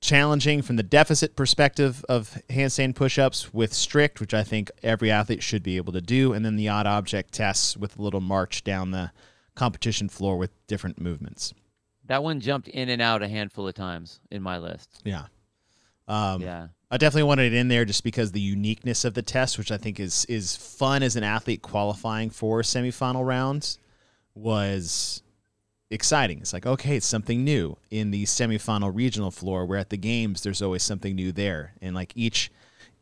challenging from the deficit perspective of handstand push ups with strict, which I think every athlete should be able to do, and then the odd object tests with a little march down the competition floor with different movements. That one jumped in and out a handful of times in my list. Yeah. Um, yeah. I definitely wanted it in there just because the uniqueness of the test, which I think is is fun as an athlete qualifying for semifinal rounds, was exciting. It's like, okay, it's something new in the semifinal regional floor where at the games there's always something new there. And like each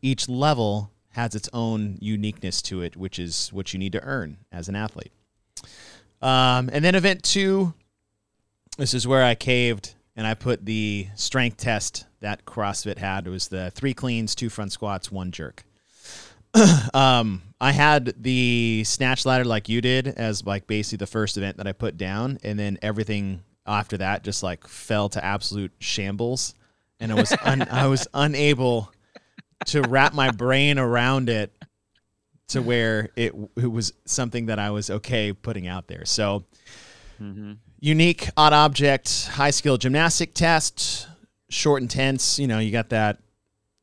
each level has its own uniqueness to it, which is what you need to earn as an athlete. Um, and then event two, this is where I caved and I put the strength test that CrossFit had. It was the three cleans, two front squats, one jerk. [clears throat] um, I had the snatch ladder like you did as like basically the first event that I put down, and then everything after that just like fell to absolute shambles, and I was [laughs] un- I was unable to wrap my brain around it to where it it was something that I was okay putting out there. So Mm-hmm. unique odd object high skill gymnastic test short and tense you know you got that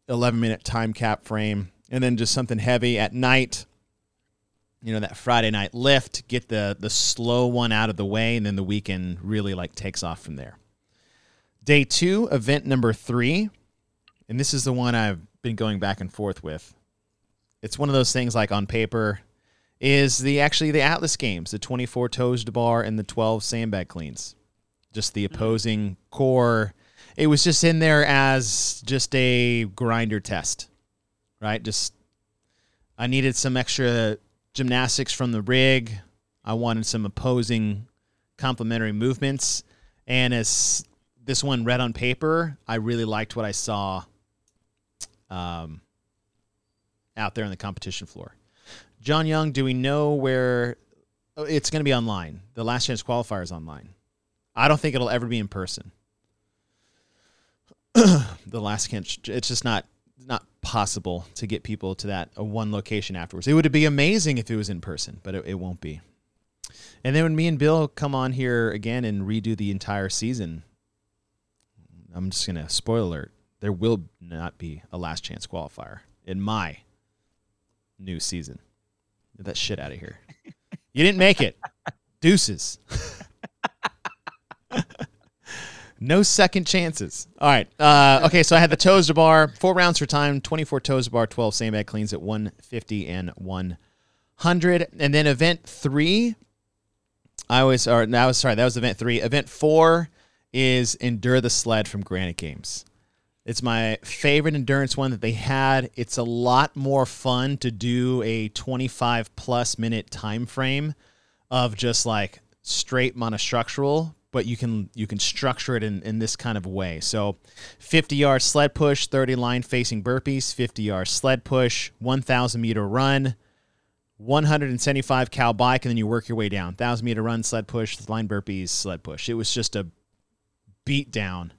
11 minute time cap frame and then just something heavy at night you know that friday night lift get the the slow one out of the way and then the weekend really like takes off from there day two event number three and this is the one i've been going back and forth with it's one of those things like on paper is the actually the Atlas games, the 24 toes to bar and the 12 sandbag cleans. Just the mm-hmm. opposing core. It was just in there as just a grinder test, right? Just I needed some extra gymnastics from the rig. I wanted some opposing complementary movements. And as this one read on paper, I really liked what I saw um, out there on the competition floor. John Young, do we know where oh, it's going to be online? The last chance qualifier is online. I don't think it'll ever be in person. [clears throat] the last chance, it's just not not possible to get people to that uh, one location afterwards. It would be amazing if it was in person, but it, it won't be. And then when me and Bill come on here again and redo the entire season, I'm just gonna spoil alert. There will not be a last chance qualifier in my new season. Get that shit out of here. You didn't make it. [laughs] Deuces. [laughs] no second chances. All right. Uh, okay, so I had the toes to bar, four rounds for time, 24 toes to bar, 12 sandbag cleans at 150 and 100. And then event three, I was, or that was, sorry, that was event three. Event four is Endure the Sled from Granite Games. It's my favorite endurance one that they had. It's a lot more fun to do a 25 plus minute time frame of just like straight monostructural, but you can you can structure it in, in this kind of way. So 50 yard sled push, 30 line facing burpees, 50 yard sled push, 1000 meter run, 175 cal bike, and then you work your way down. 1000 meter run, sled push, line burpees, sled push. It was just a beat down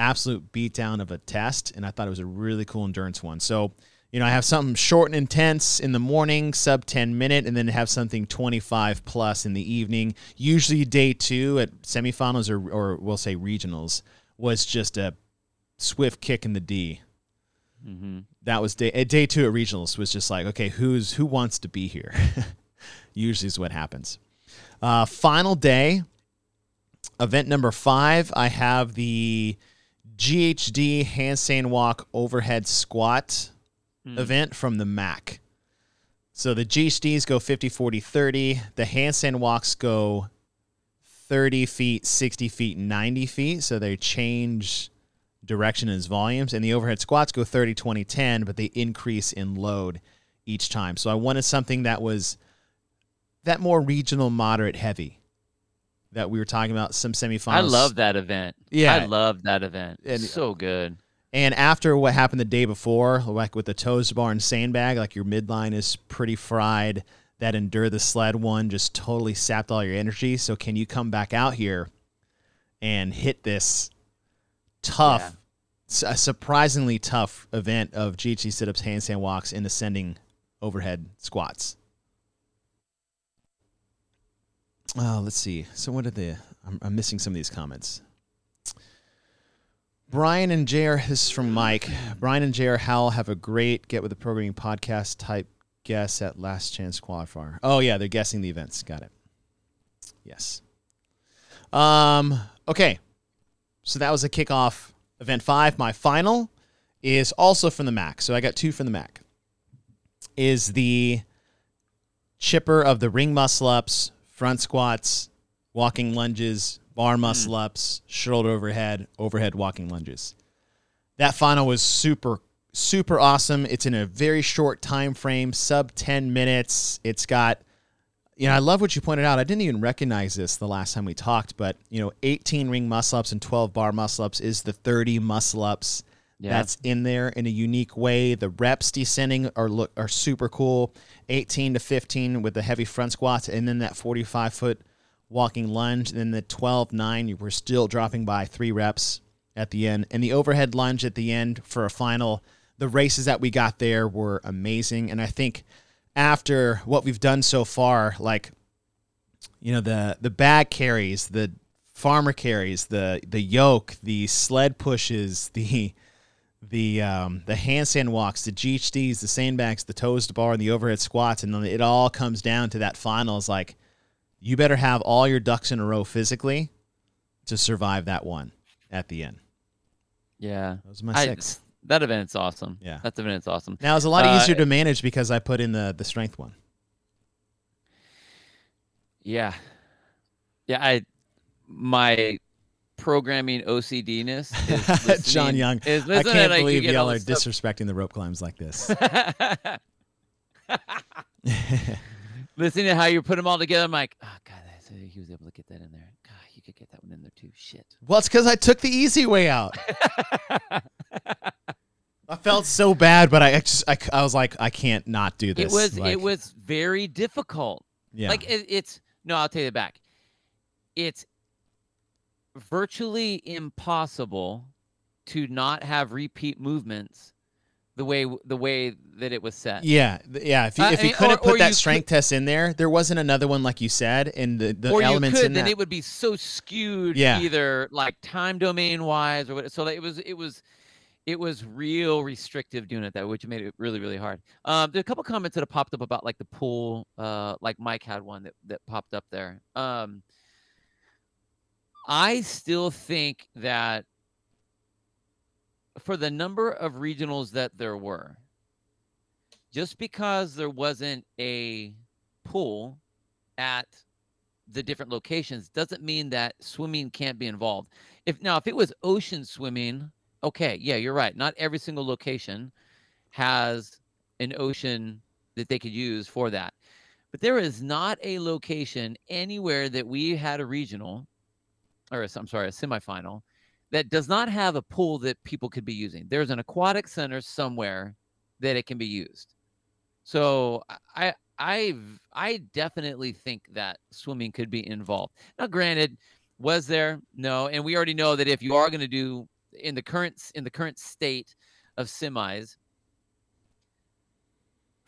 absolute beat down of a test, and I thought it was a really cool endurance one. So, you know, I have something short and intense in the morning, sub 10 minute, and then have something 25 plus in the evening. Usually, day two at semifinals or, or we'll say regionals was just a swift kick in the D. Mm-hmm. That was day day two at regionals was just like, okay, who's who wants to be here? [laughs] Usually is what happens. Uh, final day, event number five. I have the GHD handstand walk overhead squat mm. event from the Mac. So the GHDs go 50, 40, 30. The handstand walks go 30 feet, 60 feet, 90 feet. So they change direction as volumes. And the overhead squats go 30, 20, 10, but they increase in load each time. So I wanted something that was that more regional, moderate, heavy that we were talking about some semifinals. I love that event. Yeah, I love that event. And, so good. And after what happened the day before, like with the toes bar and sandbag, like your midline is pretty fried. That endure the sled one just totally sapped all your energy. So can you come back out here and hit this tough, yeah. surprisingly tough event of GHD sit ups, handstand walks, and ascending overhead squats? Oh, let's see. So what are the? I'm, I'm missing some of these comments. Brian and JR, this is from Mike. Brian and JR Howell have a great Get with the Programming podcast type guess at Last Chance Qualifier. Oh, yeah, they're guessing the events. Got it. Yes. Um, okay. So that was a kickoff event five. My final is also from the Mac. So I got two from the Mac. Is the chipper of the ring muscle ups front squats, walking lunges, bar hmm. muscle ups, shoulder overhead, overhead walking lunges. That final was super super awesome. It's in a very short time frame, sub 10 minutes. It's got you know, I love what you pointed out. I didn't even recognize this the last time we talked, but you know, 18 ring muscle ups and 12 bar muscle ups is the 30 muscle ups yeah. that's in there in a unique way. The reps descending are look are super cool. 18 to 15 with the heavy front squats, and then that 45 foot walking lunge, and then the 12 9. You were still dropping by three reps at the end, and the overhead lunge at the end for a final. The races that we got there were amazing, and I think after what we've done so far, like you know the the bag carries, the farmer carries, the the yoke, the sled pushes, [laughs] the the um, the handstand walks, the GHDs, the sandbags, the toes to bar, and the overhead squats, and then it all comes down to that final. Is like you better have all your ducks in a row physically to survive that one at the end. Yeah, that was my I, six. That event's awesome. Yeah, that event's awesome. Now it's a lot uh, easier to manage because I put in the the strength one. Yeah, yeah. I my programming OCDness. Is [laughs] John Young. Is I can't believe y'all are disrespecting the rope climbs like this. [laughs] [laughs] listening to how you put them all together, I'm like, oh god, he was able to get that in there. God, you could get that one in there too. Shit. Well, it's because I took the easy way out. [laughs] I felt so bad, but I just I, I was like, I can't not do this. It was like, it was very difficult. Yeah. Like it, it's no, I'll take it back. It's virtually impossible to not have repeat movements the way the way that it was set. Yeah, yeah. If you, Uh, if I you mean, couldn't or- put or that you strength test in there, there wasn't another one like you said, and the, the or you elements could, in then that. it would be so skewed Yeah. either like time domain wise or what. So it was it was it was real restrictive doing it that, which made it really really hard. Um, there are a couple comments that have popped up about like the pool. Uh, like Mike had one that that popped up there. Um, I still think that for the number of regionals that there were, just because there wasn't a pool at the different locations doesn't mean that swimming can't be involved. If now if it was ocean swimming, okay, yeah, you're right. Not every single location has an ocean that they could use for that. But there is not a location anywhere that we had a regional or I'm sorry, a semifinal that does not have a pool that people could be using. There's an aquatic center somewhere that it can be used. So I I I definitely think that swimming could be involved. Now, granted, was there no, and we already know that if you are going to do in the current in the current state of semis,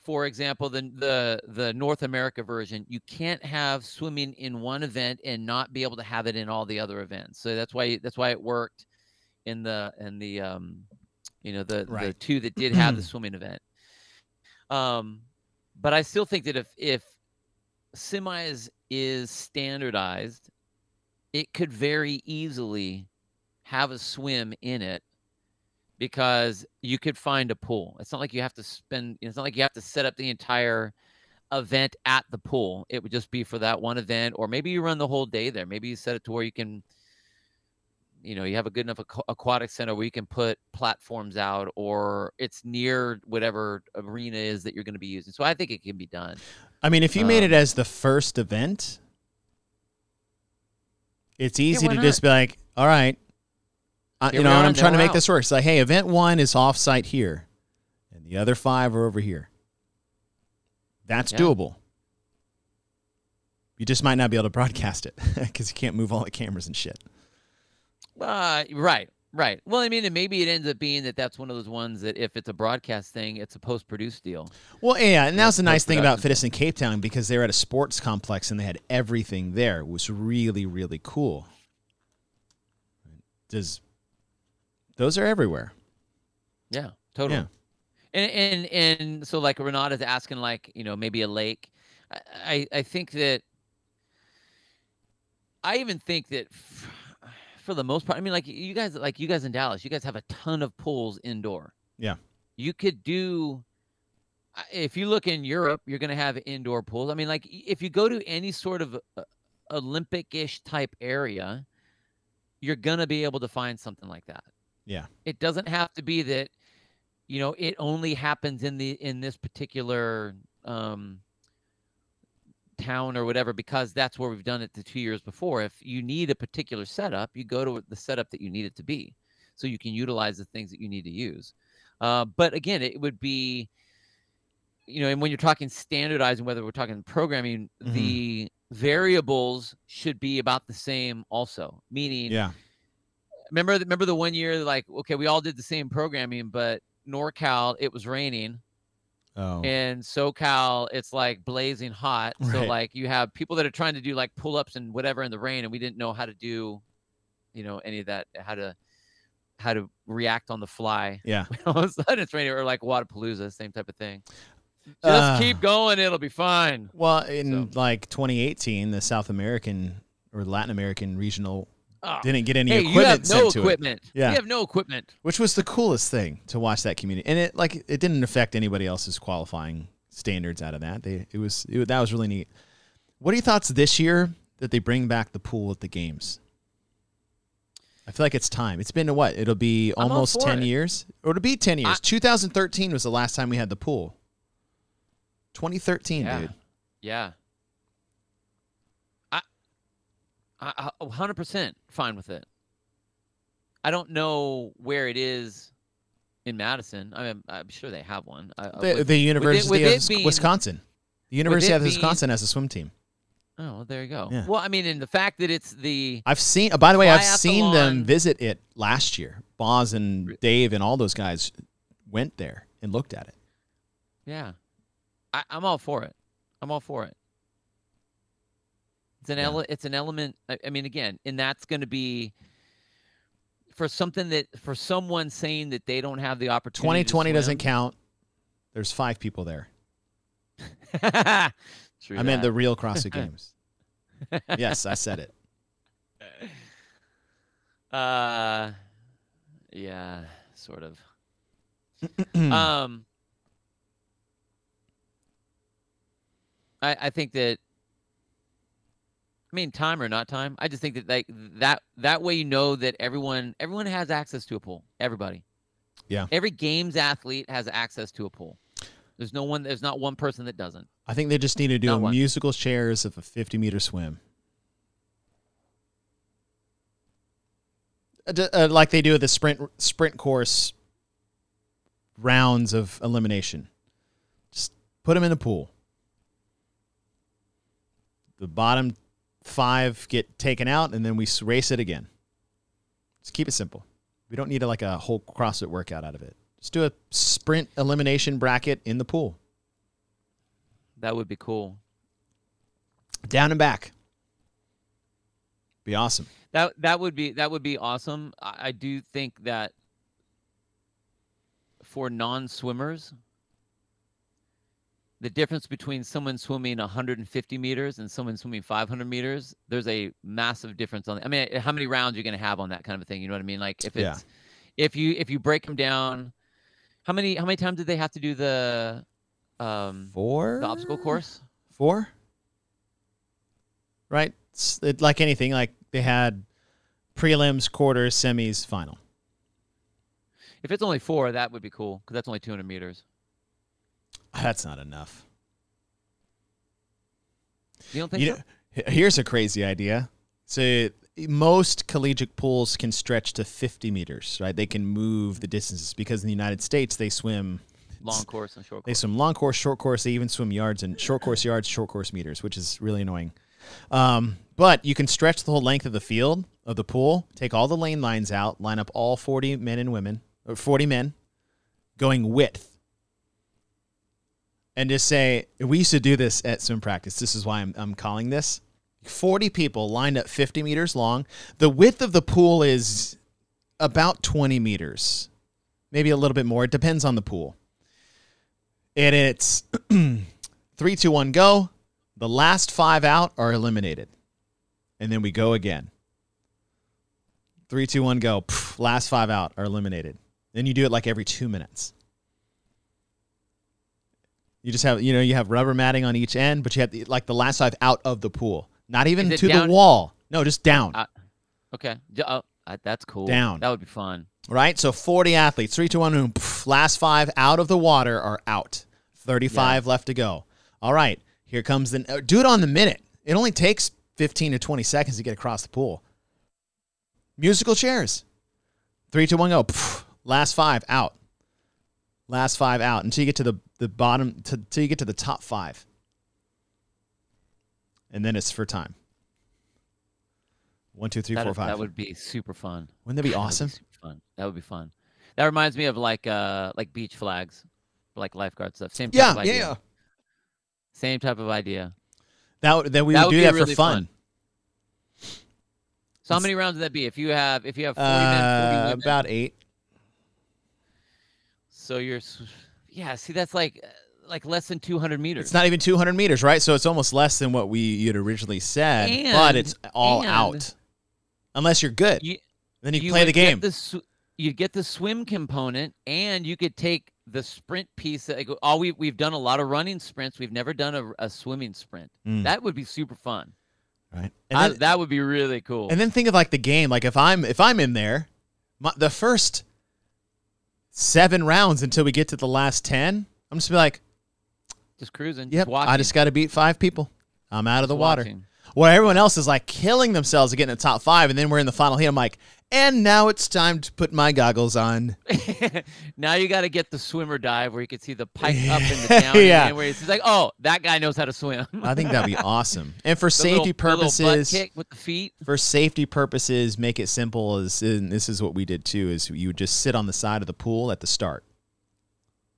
for example, the the the North America version, you can't have swimming in one event and not be able to have it in all the other events. So that's why that's why it worked in the in the um you know the the two that did have the [clears throat] swimming event. Um, but I still think that if if semis is standardized, it could very easily have a swim in it because you could find a pool. It's not like you have to spend. It's not like you have to set up the entire event at the pool. It would just be for that one event, or maybe you run the whole day there. Maybe you set it to where you can, you know, you have a good enough aqu- aquatic center where you can put platforms out, or it's near whatever arena is that you're going to be using. So I think it can be done. I mean, if you made it Um, as the first event, it's easy why to just be like, all right, uh, you know, and I'm trying to make out. this work. It's like, hey, event one is off site here, and the other five are over here. That's Yeah. doable. You just might not be able to broadcast it [laughs] because you can't move all the cameras and shit. Uh, right, right. Well, I mean, and maybe it ends up being that that's one of those ones that if it's a broadcast thing, it's a post-produced deal. Well, yeah, and that's the nice thing about. Fitness in Cape Town because they were at a sports complex and they had everything there. It was really, really cool. Does those are everywhere? Yeah, totally. Yeah. And and and so like Renata's asking like you know maybe a lake. I I, think that I even think that f- for the most part, I mean like you guys like you guys in Dallas, you guys have a ton of pools indoor. Yeah. You could do. If you look in Europe, you're going to have indoor pools. I mean, like if you go to any sort of uh, Olympic-ish type area, you're going to be able to find something like that Yeah. it doesn't have to be that you know it only happens in the in this particular um town or whatever because that's where we've done it the two years before if you need a particular setup you go to the setup that you need it to be so you can utilize the things that you need to use uh, but again it would be you know and when you're talking standardizing whether we're talking programming Mhm. the variables should be about the same also meaning Yeah. Remember the- remember the one year like okay we all did the same programming but norcal it was raining. Oh. and socal it's like blazing hot. So like you have people that are trying to do like pull-ups and whatever in the rain and we didn't know how to do you know any of that how to how to react on the fly. Yeah. [laughs] all of a sudden it's raining or like Wadapalooza, same type of thing. Just Uh, keep going it'll be fine. Well, in So- like 2018, the South American or Latin American regional Oh, didn't get any hey you equipment have no sent to it, equipment Yeah. you have no equipment which was the coolest thing to watch that community. And it like it didn't affect anybody else's qualifying standards out of that. They it was it, that was really neat. What are your thoughts this year that they bring back the pool at the games? I feel like it's time. It's been what? It'll be almost 10 it. years. Or it'll be 10 years. I- 2013 was the last time we had the pool. 2013, Yeah. dude. Yeah. I, I, I 100% fine with it. I don't know where it is in Madison. I mean, I'm sure they have one. I, The, would- the University with of it Wis- being- Wisconsin. The University it of being- Wisconsin has a swim team. oh, well, there you go. Yeah. Well, I mean, and the fact that it's the I've seen. uh, By the way, I've seen them visit it last year. Boz and Dave and all those guys went there, and looked at it. Yeah, I, I'm all for it. I'm all for it. It's an Yeah. ele- It's an element. I, I mean, again, and that's going to be for something that for someone saying that they don't have the opportunity. 2020 doesn't count. There's five people there. [laughs] I meant the real [laughs] CrossFit Games. yes, I said it. [laughs] Uh, yeah, sort of. [clears throat] Um, I I think that. I mean, time or not time. I just think that like that that way you know that everyone everyone has access to a pool. Everybody. Yeah. Every games athlete has access to a pool. There's no one. There's not one person that doesn't. I think they just need to do Not a one. musical chairs of a 50 meter swim. Uh, uh, like they do with the sprint sprint course rounds of elimination. Just put them in the pool. The bottom five get taken out, and then we race it again. Just keep it simple. We don't need a, like a whole CrossFit workout out of it. Just do a sprint elimination bracket in the pool, That would be cool. down and back. Be awesome. That that would be that would be awesome. I, I do think that for non-swimmers, the difference between someone swimming 150 meters and someone swimming 500 meters, there's a massive difference on. I mean, how many rounds you're going to have on that kind of a thing? You know what I mean? Like if Yeah. it's if you if you break them down, how many how many times did they have to do the um Four. the obstacle course? Four. Right. It's it, like anything. Like they had prelims, quarters, semis, final. If it's only four, that would be cool because that's only 200 meters. That's not enough. You don't think You so? know, here's a crazy idea. So most collegiate pools can stretch to 50 meters, right? They can move the distances because in the United States they swim Long course and short course. They swim long course, short course. They even swim yards and short course yards, short course meters, which is really annoying. Um, but you can stretch the whole length of the field of the pool, take all the lane lines out, line up all 40 men and women, or 40 men, going width, and just say, we used to do this at swim practice. This is why I'm, I'm calling this 40 people lined up 50 meters long. The width of the pool is about 20 meters, maybe a little bit more. It depends on the pool and it's [clears throat] three, two, one, go. The last five out are eliminated, and then we go again. Three, two, one, go. Pff, last five out are eliminated. Then you do it like every two minutes. You just have, you know, you have rubber matting on each end, but you have the, like the last five out of the pool, not even to down- the wall. No, just down. Uh, Okay. Oh, uh, that's cool. Down. That would be fun. right? So 40 athletes, three, two, one, boom. Pff, last five out of the water are out. 35 left to go. All right, here comes the. uh, Do it on the minute. It only takes 15 to 20 seconds to get across the pool. Musical chairs. Three, two, one, go. Pff, last five out. Last five out until you get to the, the bottom, to, till you get to the top five. And then it's for time. One, two, three, That, four, five. that would be super fun. Wouldn't that be [laughs] That would awesome? super fun. That would be fun. That reminds me of like uh like beach flags, like lifeguard stuff. Same type Yeah, of yeah, idea. yeah. Same type of idea. That, would- that we That would do be that for fun. fun. So how many rounds would that be? If you have if you have 40 men, 40 Uh, women, about eight. So you're yeah, see that's like uh, like less than 200 meters. It's not even 200 meters, right? So it's almost less than what we had originally said, and, but it's all out. Unless you're good. You- then you, you play the get game. the sw- you'd get the swim component, and you could take the sprint piece. That, like, all we we've done a lot of running sprints. We've never done a, a swimming sprint. Mm, That would be super fun. right. And I- that would be really cool. and then think of like the game. Like if I'm if I'm in there, my, the first seven rounds until we get to the last 10, I'm just be like, just cruising. yep, just I just got to beat five people. I'm out of the just water. watching. Where everyone else is like killing themselves to get in the top five, and then we're in the final heat. I'm like, and now it's time to put my goggles on. [laughs] now you got to get the swimmer dive where you can see the pike [laughs] up and the down. Yeah. And where it's like, oh, that guy knows how to swim. I think that'd be [laughs] awesome. And for The safety little- purposes, with the feet. for safety purposes, make it simple. As and this is what we did too: is you would just sit on the side of the pool at the start.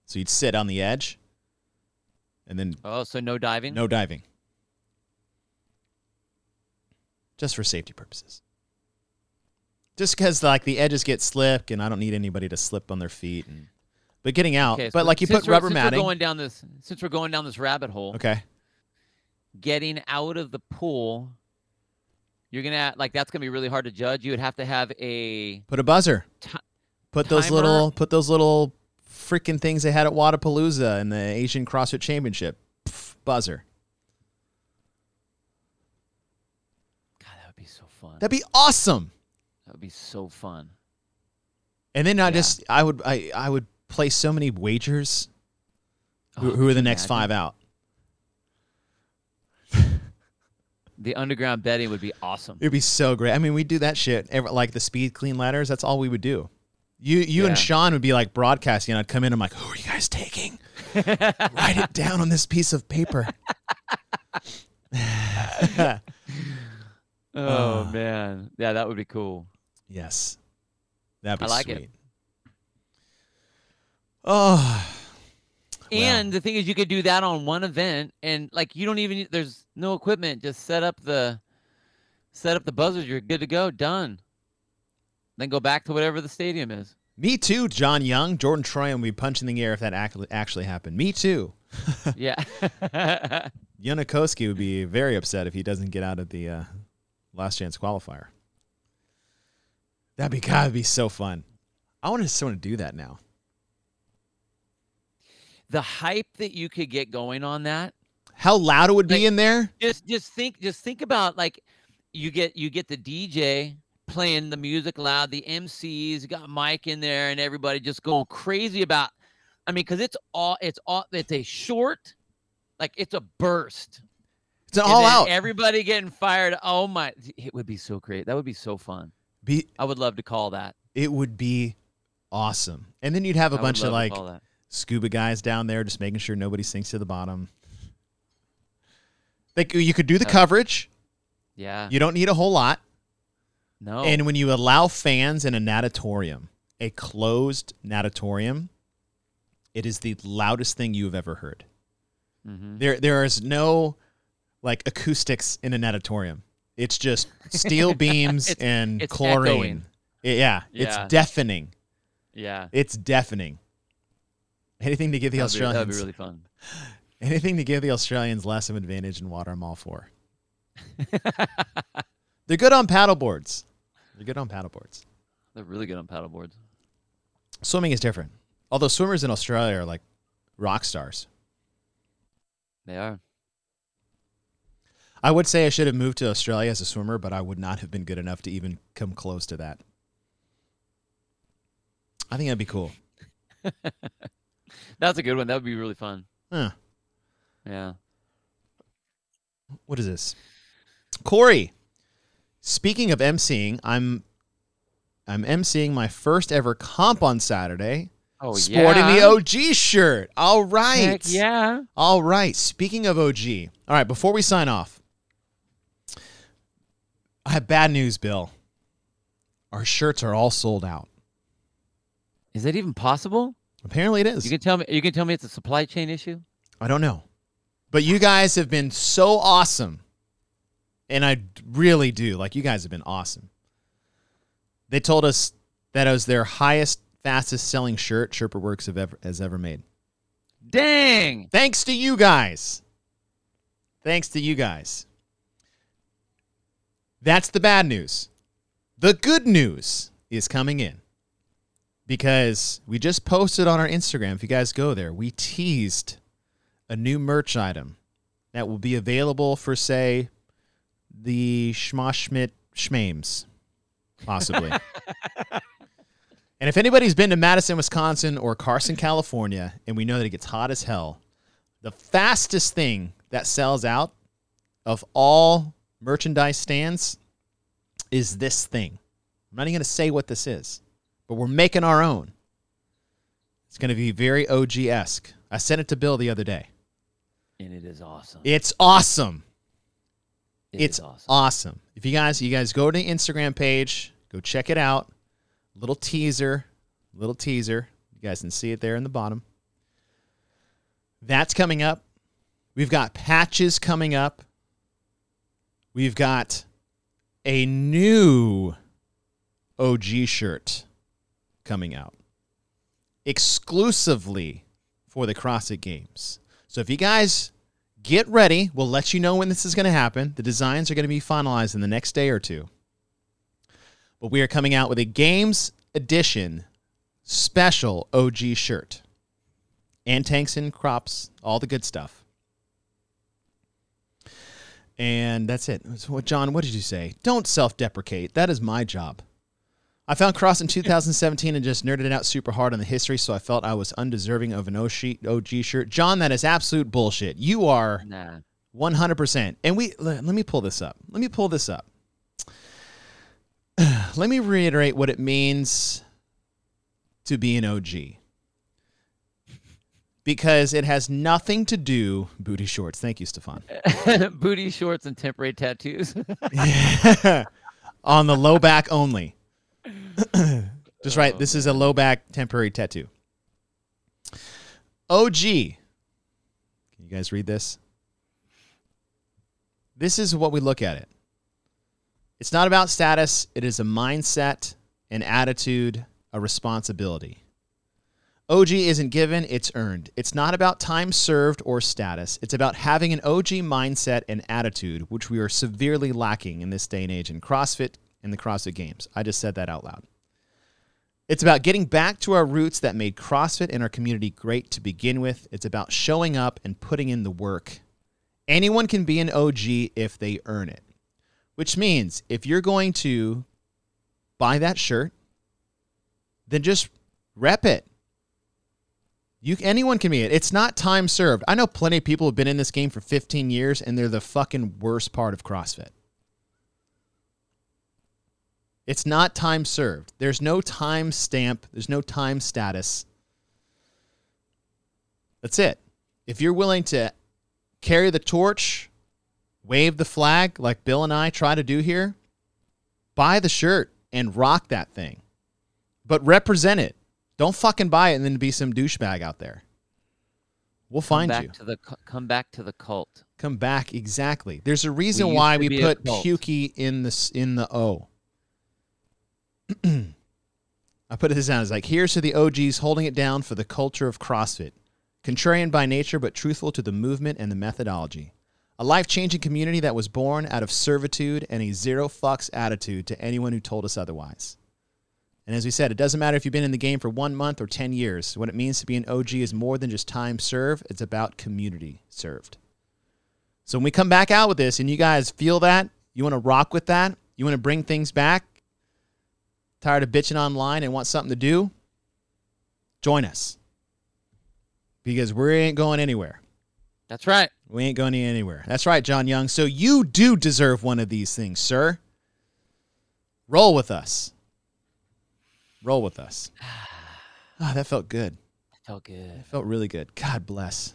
So you'd sit on the edge, and then Oh, so no diving. no diving, just for safety purposes. Just because like the edges get slick, and I don't need anybody to slip on their feet. And but getting out, Okay, but like you put rubber since matting. We're going down this since we're going down this rabbit hole. okay. Getting out of the pool, you're gonna like that's gonna be really hard to judge. You would have to have a Put a buzzer. Ti- put those timer? little put those little freaking things they had at Wadapalooza in the Asian CrossFit Championship. Pff, buzzer. God, that would be so fun. That'd be awesome. Be so fun. And then I Yeah. just I would I I would place so many wagers. Who, Oh, who are the next imagine? five out? The underground betting would be awesome. It'd be so great. I mean, we do that shit every, like the speed clean ladders. That's all we would do. You you Yeah. and Sean would be like broadcasting. and I'd come in. I'm like, who are you guys taking? [laughs] Write it down on this piece of paper. [laughs] [laughs] Oh Ah. man, yeah, that would be cool. Yes, that'd be I like it. sweet. Oh, Well. And the thing is, you could do that on one event, and like you don't even there's no equipment. Just set up the set up the buzzers. You're good to go. Done. Then go back to whatever the stadium is. me too. John Young, Jordan Troy, and we punch in the air if that ac- actually happened. Me too. [laughs] yeah. [laughs] Yanikoski would be very upset if he doesn't get out of the uh, last chance qualifier. That'd be gotta be so fun. I want to someone to do that now. the hype that you could get going on that. How loud it would be in there? Just just think just think about like you get you get the DJ playing the music loud, the MCs got Mike in there, and everybody just going crazy about. I mean, because it's all it's all it's a short, like it's a burst. It's all out. Everybody getting fired. Oh my! It would be so great. That would be so fun. Be I would love to call that. it would be awesome. And then you'd have a I bunch of like scuba guys down there just making sure nobody sinks to the bottom. Like you could do the coverage. Yeah. You don't need a whole lot. No. And when you allow fans in a natatorium, a closed natatorium, it is the loudest thing you have ever heard. Mhm. There there is no like acoustics in a natatorium. It's just steel [laughs] beams It's- and it's chlorine. echoing. I- Yeah, it's deafening. Yeah. It's deafening. Anything to give the That'd be, Australians that'd be really fun. [laughs] anything to give the Australians less of an advantage in water, I'm all for. [laughs] They're good on paddle boards. They're good on paddle boards. They're really good on paddle boards. Swimming is different. Although swimmers in Australia are like rock stars. They are. I would say I should have moved to Australia as a swimmer, but I would not have been good enough to even come close to that. I think that'd be cool. [laughs] That's a good one. That would be really fun. Huh. Yeah. What is this? Corey. Speaking of emceeing, I'm I'm emceeing my first ever comp on Saturday. Oh yeah. sporting yeah. the OG shirt. All right. Heck yeah. All right. Speaking of OG. All right, before we sign off, I have bad news, Bill. Our shirts are all sold out. Is that even possible? Apparently it is. You can tell me. You can tell me it's a supply chain issue. I don't know. But you guys have been so awesome. And I really do. Like, you guys have been awesome. They told us that it was their highest, fastest selling shirt Sherpa Works have ever, has ever made. Dang. Thanks to you guys. Thanks to you guys. That's the bad news. The good news is coming in because we just posted on our Instagram. If you guys go there, we teased a new merch item that will be available for, say, the Schmoshmit Schmames, possibly. [laughs] and if anybody's been to Madison, Wisconsin or Carson, California, and we know that it gets hot as hell, the fastest thing that sells out of all merchandise stands is this thing. I'm not even going to say what this is, but we're making our own. It's going to be very OG esque. I sent it to Bill the other day. And it is awesome. It's awesome. It it's awesome. awesome. If you guys, you guys go to the Instagram page, go check it out. Little teaser, little teaser. You guys can see it there in the bottom. That's coming up. We've got patches coming up. We've got a new OG shirt coming out exclusively for the CrossFit Games. So if you guys get ready, we'll let you know when this is going to happen. The designs are going to be finalized in the next day or two. But we are coming out with a Games Edition special OG shirt. And tanks and crops, all the good stuff. And that's it. So what John, what did you say? Don't self-deprecate. That is my job. I found Cross in 2017 and just nerded it out super hard on the history, so I felt I was undeserving of an OG shirt. John, that is absolute bullshit. You are Nah. 100%. And we let, let me pull this up. Let me pull this up. [clears throat] let me reiterate what it means to be an OG. Because it has nothing to do booty shorts. Thank you, Stefan. [laughs] Booty shorts and temporary tattoos. [laughs] On the low back only. [laughs] Just right. This oh, is a low back temporary tattoo. OG. Can you guys read this? This is what we look at it. It's not about status, it is a mindset, an attitude, a responsibility. OG isn't given, it's earned. It's not about time served or status. It's about having an OG mindset and attitude, which we are severely lacking in this day and age in CrossFit and the CrossFit Games. I just said that out loud. It's about getting back to our roots that made CrossFit and our community great to begin with. It's about showing up and putting in the work. Anyone can be an OG if they earn it, which means if you're going to buy that shirt, then just rep it. You anyone can be it. It's not time served. I know plenty of people have been in this game for 15 years and they're the fucking worst part of CrossFit. It's not time served. There's no time stamp, there's no time status. That's it. If you're willing to carry the torch, wave the flag like Bill and I try to do here, buy the shirt and rock that thing. But represent it. Don't fucking buy it and then be some douchebag out there. We'll find come back you. To the, come back to the cult. Come back exactly. There's a reason used why we put Pukie in the in the O. [clears throat] I put this down as like here's to the OGs holding it down for the culture of CrossFit. Contrarian by nature, but truthful to the movement and the methodology. A life changing community that was born out of servitude and a zero fucks attitude to anyone who told us otherwise. And as we said, it doesn't matter if you've been in the game for one month or 10 years. What it means to be an OG is more than just time served, it's about community served. So when we come back out with this and you guys feel that, you want to rock with that, you want to bring things back, tired of bitching online and want something to do, join us. Because we ain't going anywhere. That's right. We ain't going anywhere. That's right, John Young. So you do deserve one of these things, sir. Roll with us. Roll with us. [sighs] Ah, that felt good. That felt good. It felt really good. God bless.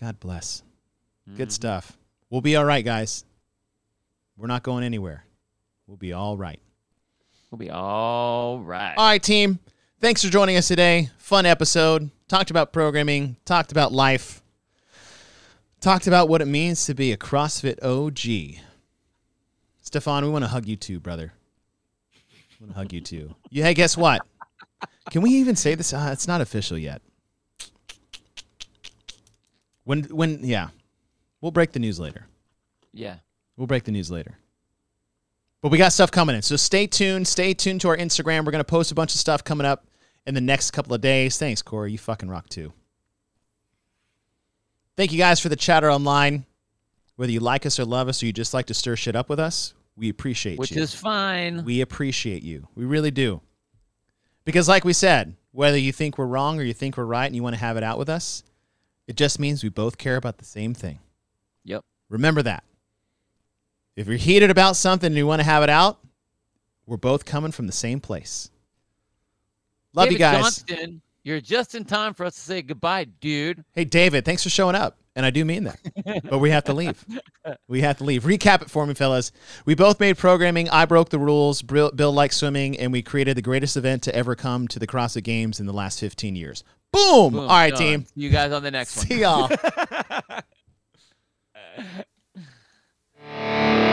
God bless. Good Mhm. stuff. We'll be all right, guys. We're not going anywhere. We'll be all right. We'll be all right. All right, team. Thanks for joining us today. Fun episode. Talked about programming, talked about life, talked about what it means to be a CrossFit OG. Stefan, we want to hug you too, brother. Want to hug you too. Yeah, hey, guess what? Can we even say this? Uh, it's not official yet. When, when, yeah, we'll break the news later. Yeah. We'll break the news later. But we got stuff coming in. So stay tuned. Stay tuned to our Instagram. We're going to post a bunch of stuff coming up in the next couple of days. Thanks, Corey. You fucking rock too. Thank you guys for the chatter online. Whether you like us or love us or you just like to stir shit up with us, we appreciate Which you. is fine. we appreciate you. We really do. Because, like we said, whether you think we're wrong or you think we're right and you want to have it out with us, it just means we both care about the same thing. Yep. Remember that. If you're heated about something and you want to have it out, we're both coming from the same place. Love David you guys. Johnston, you're just in time for us to say goodbye, dude. Hey, David, thanks for showing up. And I do mean that. [laughs] but we have to leave. We have to leave. Recap it for me, fellas. We both made programming. I broke the rules. Bill, likes swimming, and we created the greatest event to ever come to the CrossFit Games in the last 15 years. Boom. Boom, All right, done. team. You guys on the next [laughs] one. See y'all. [laughs]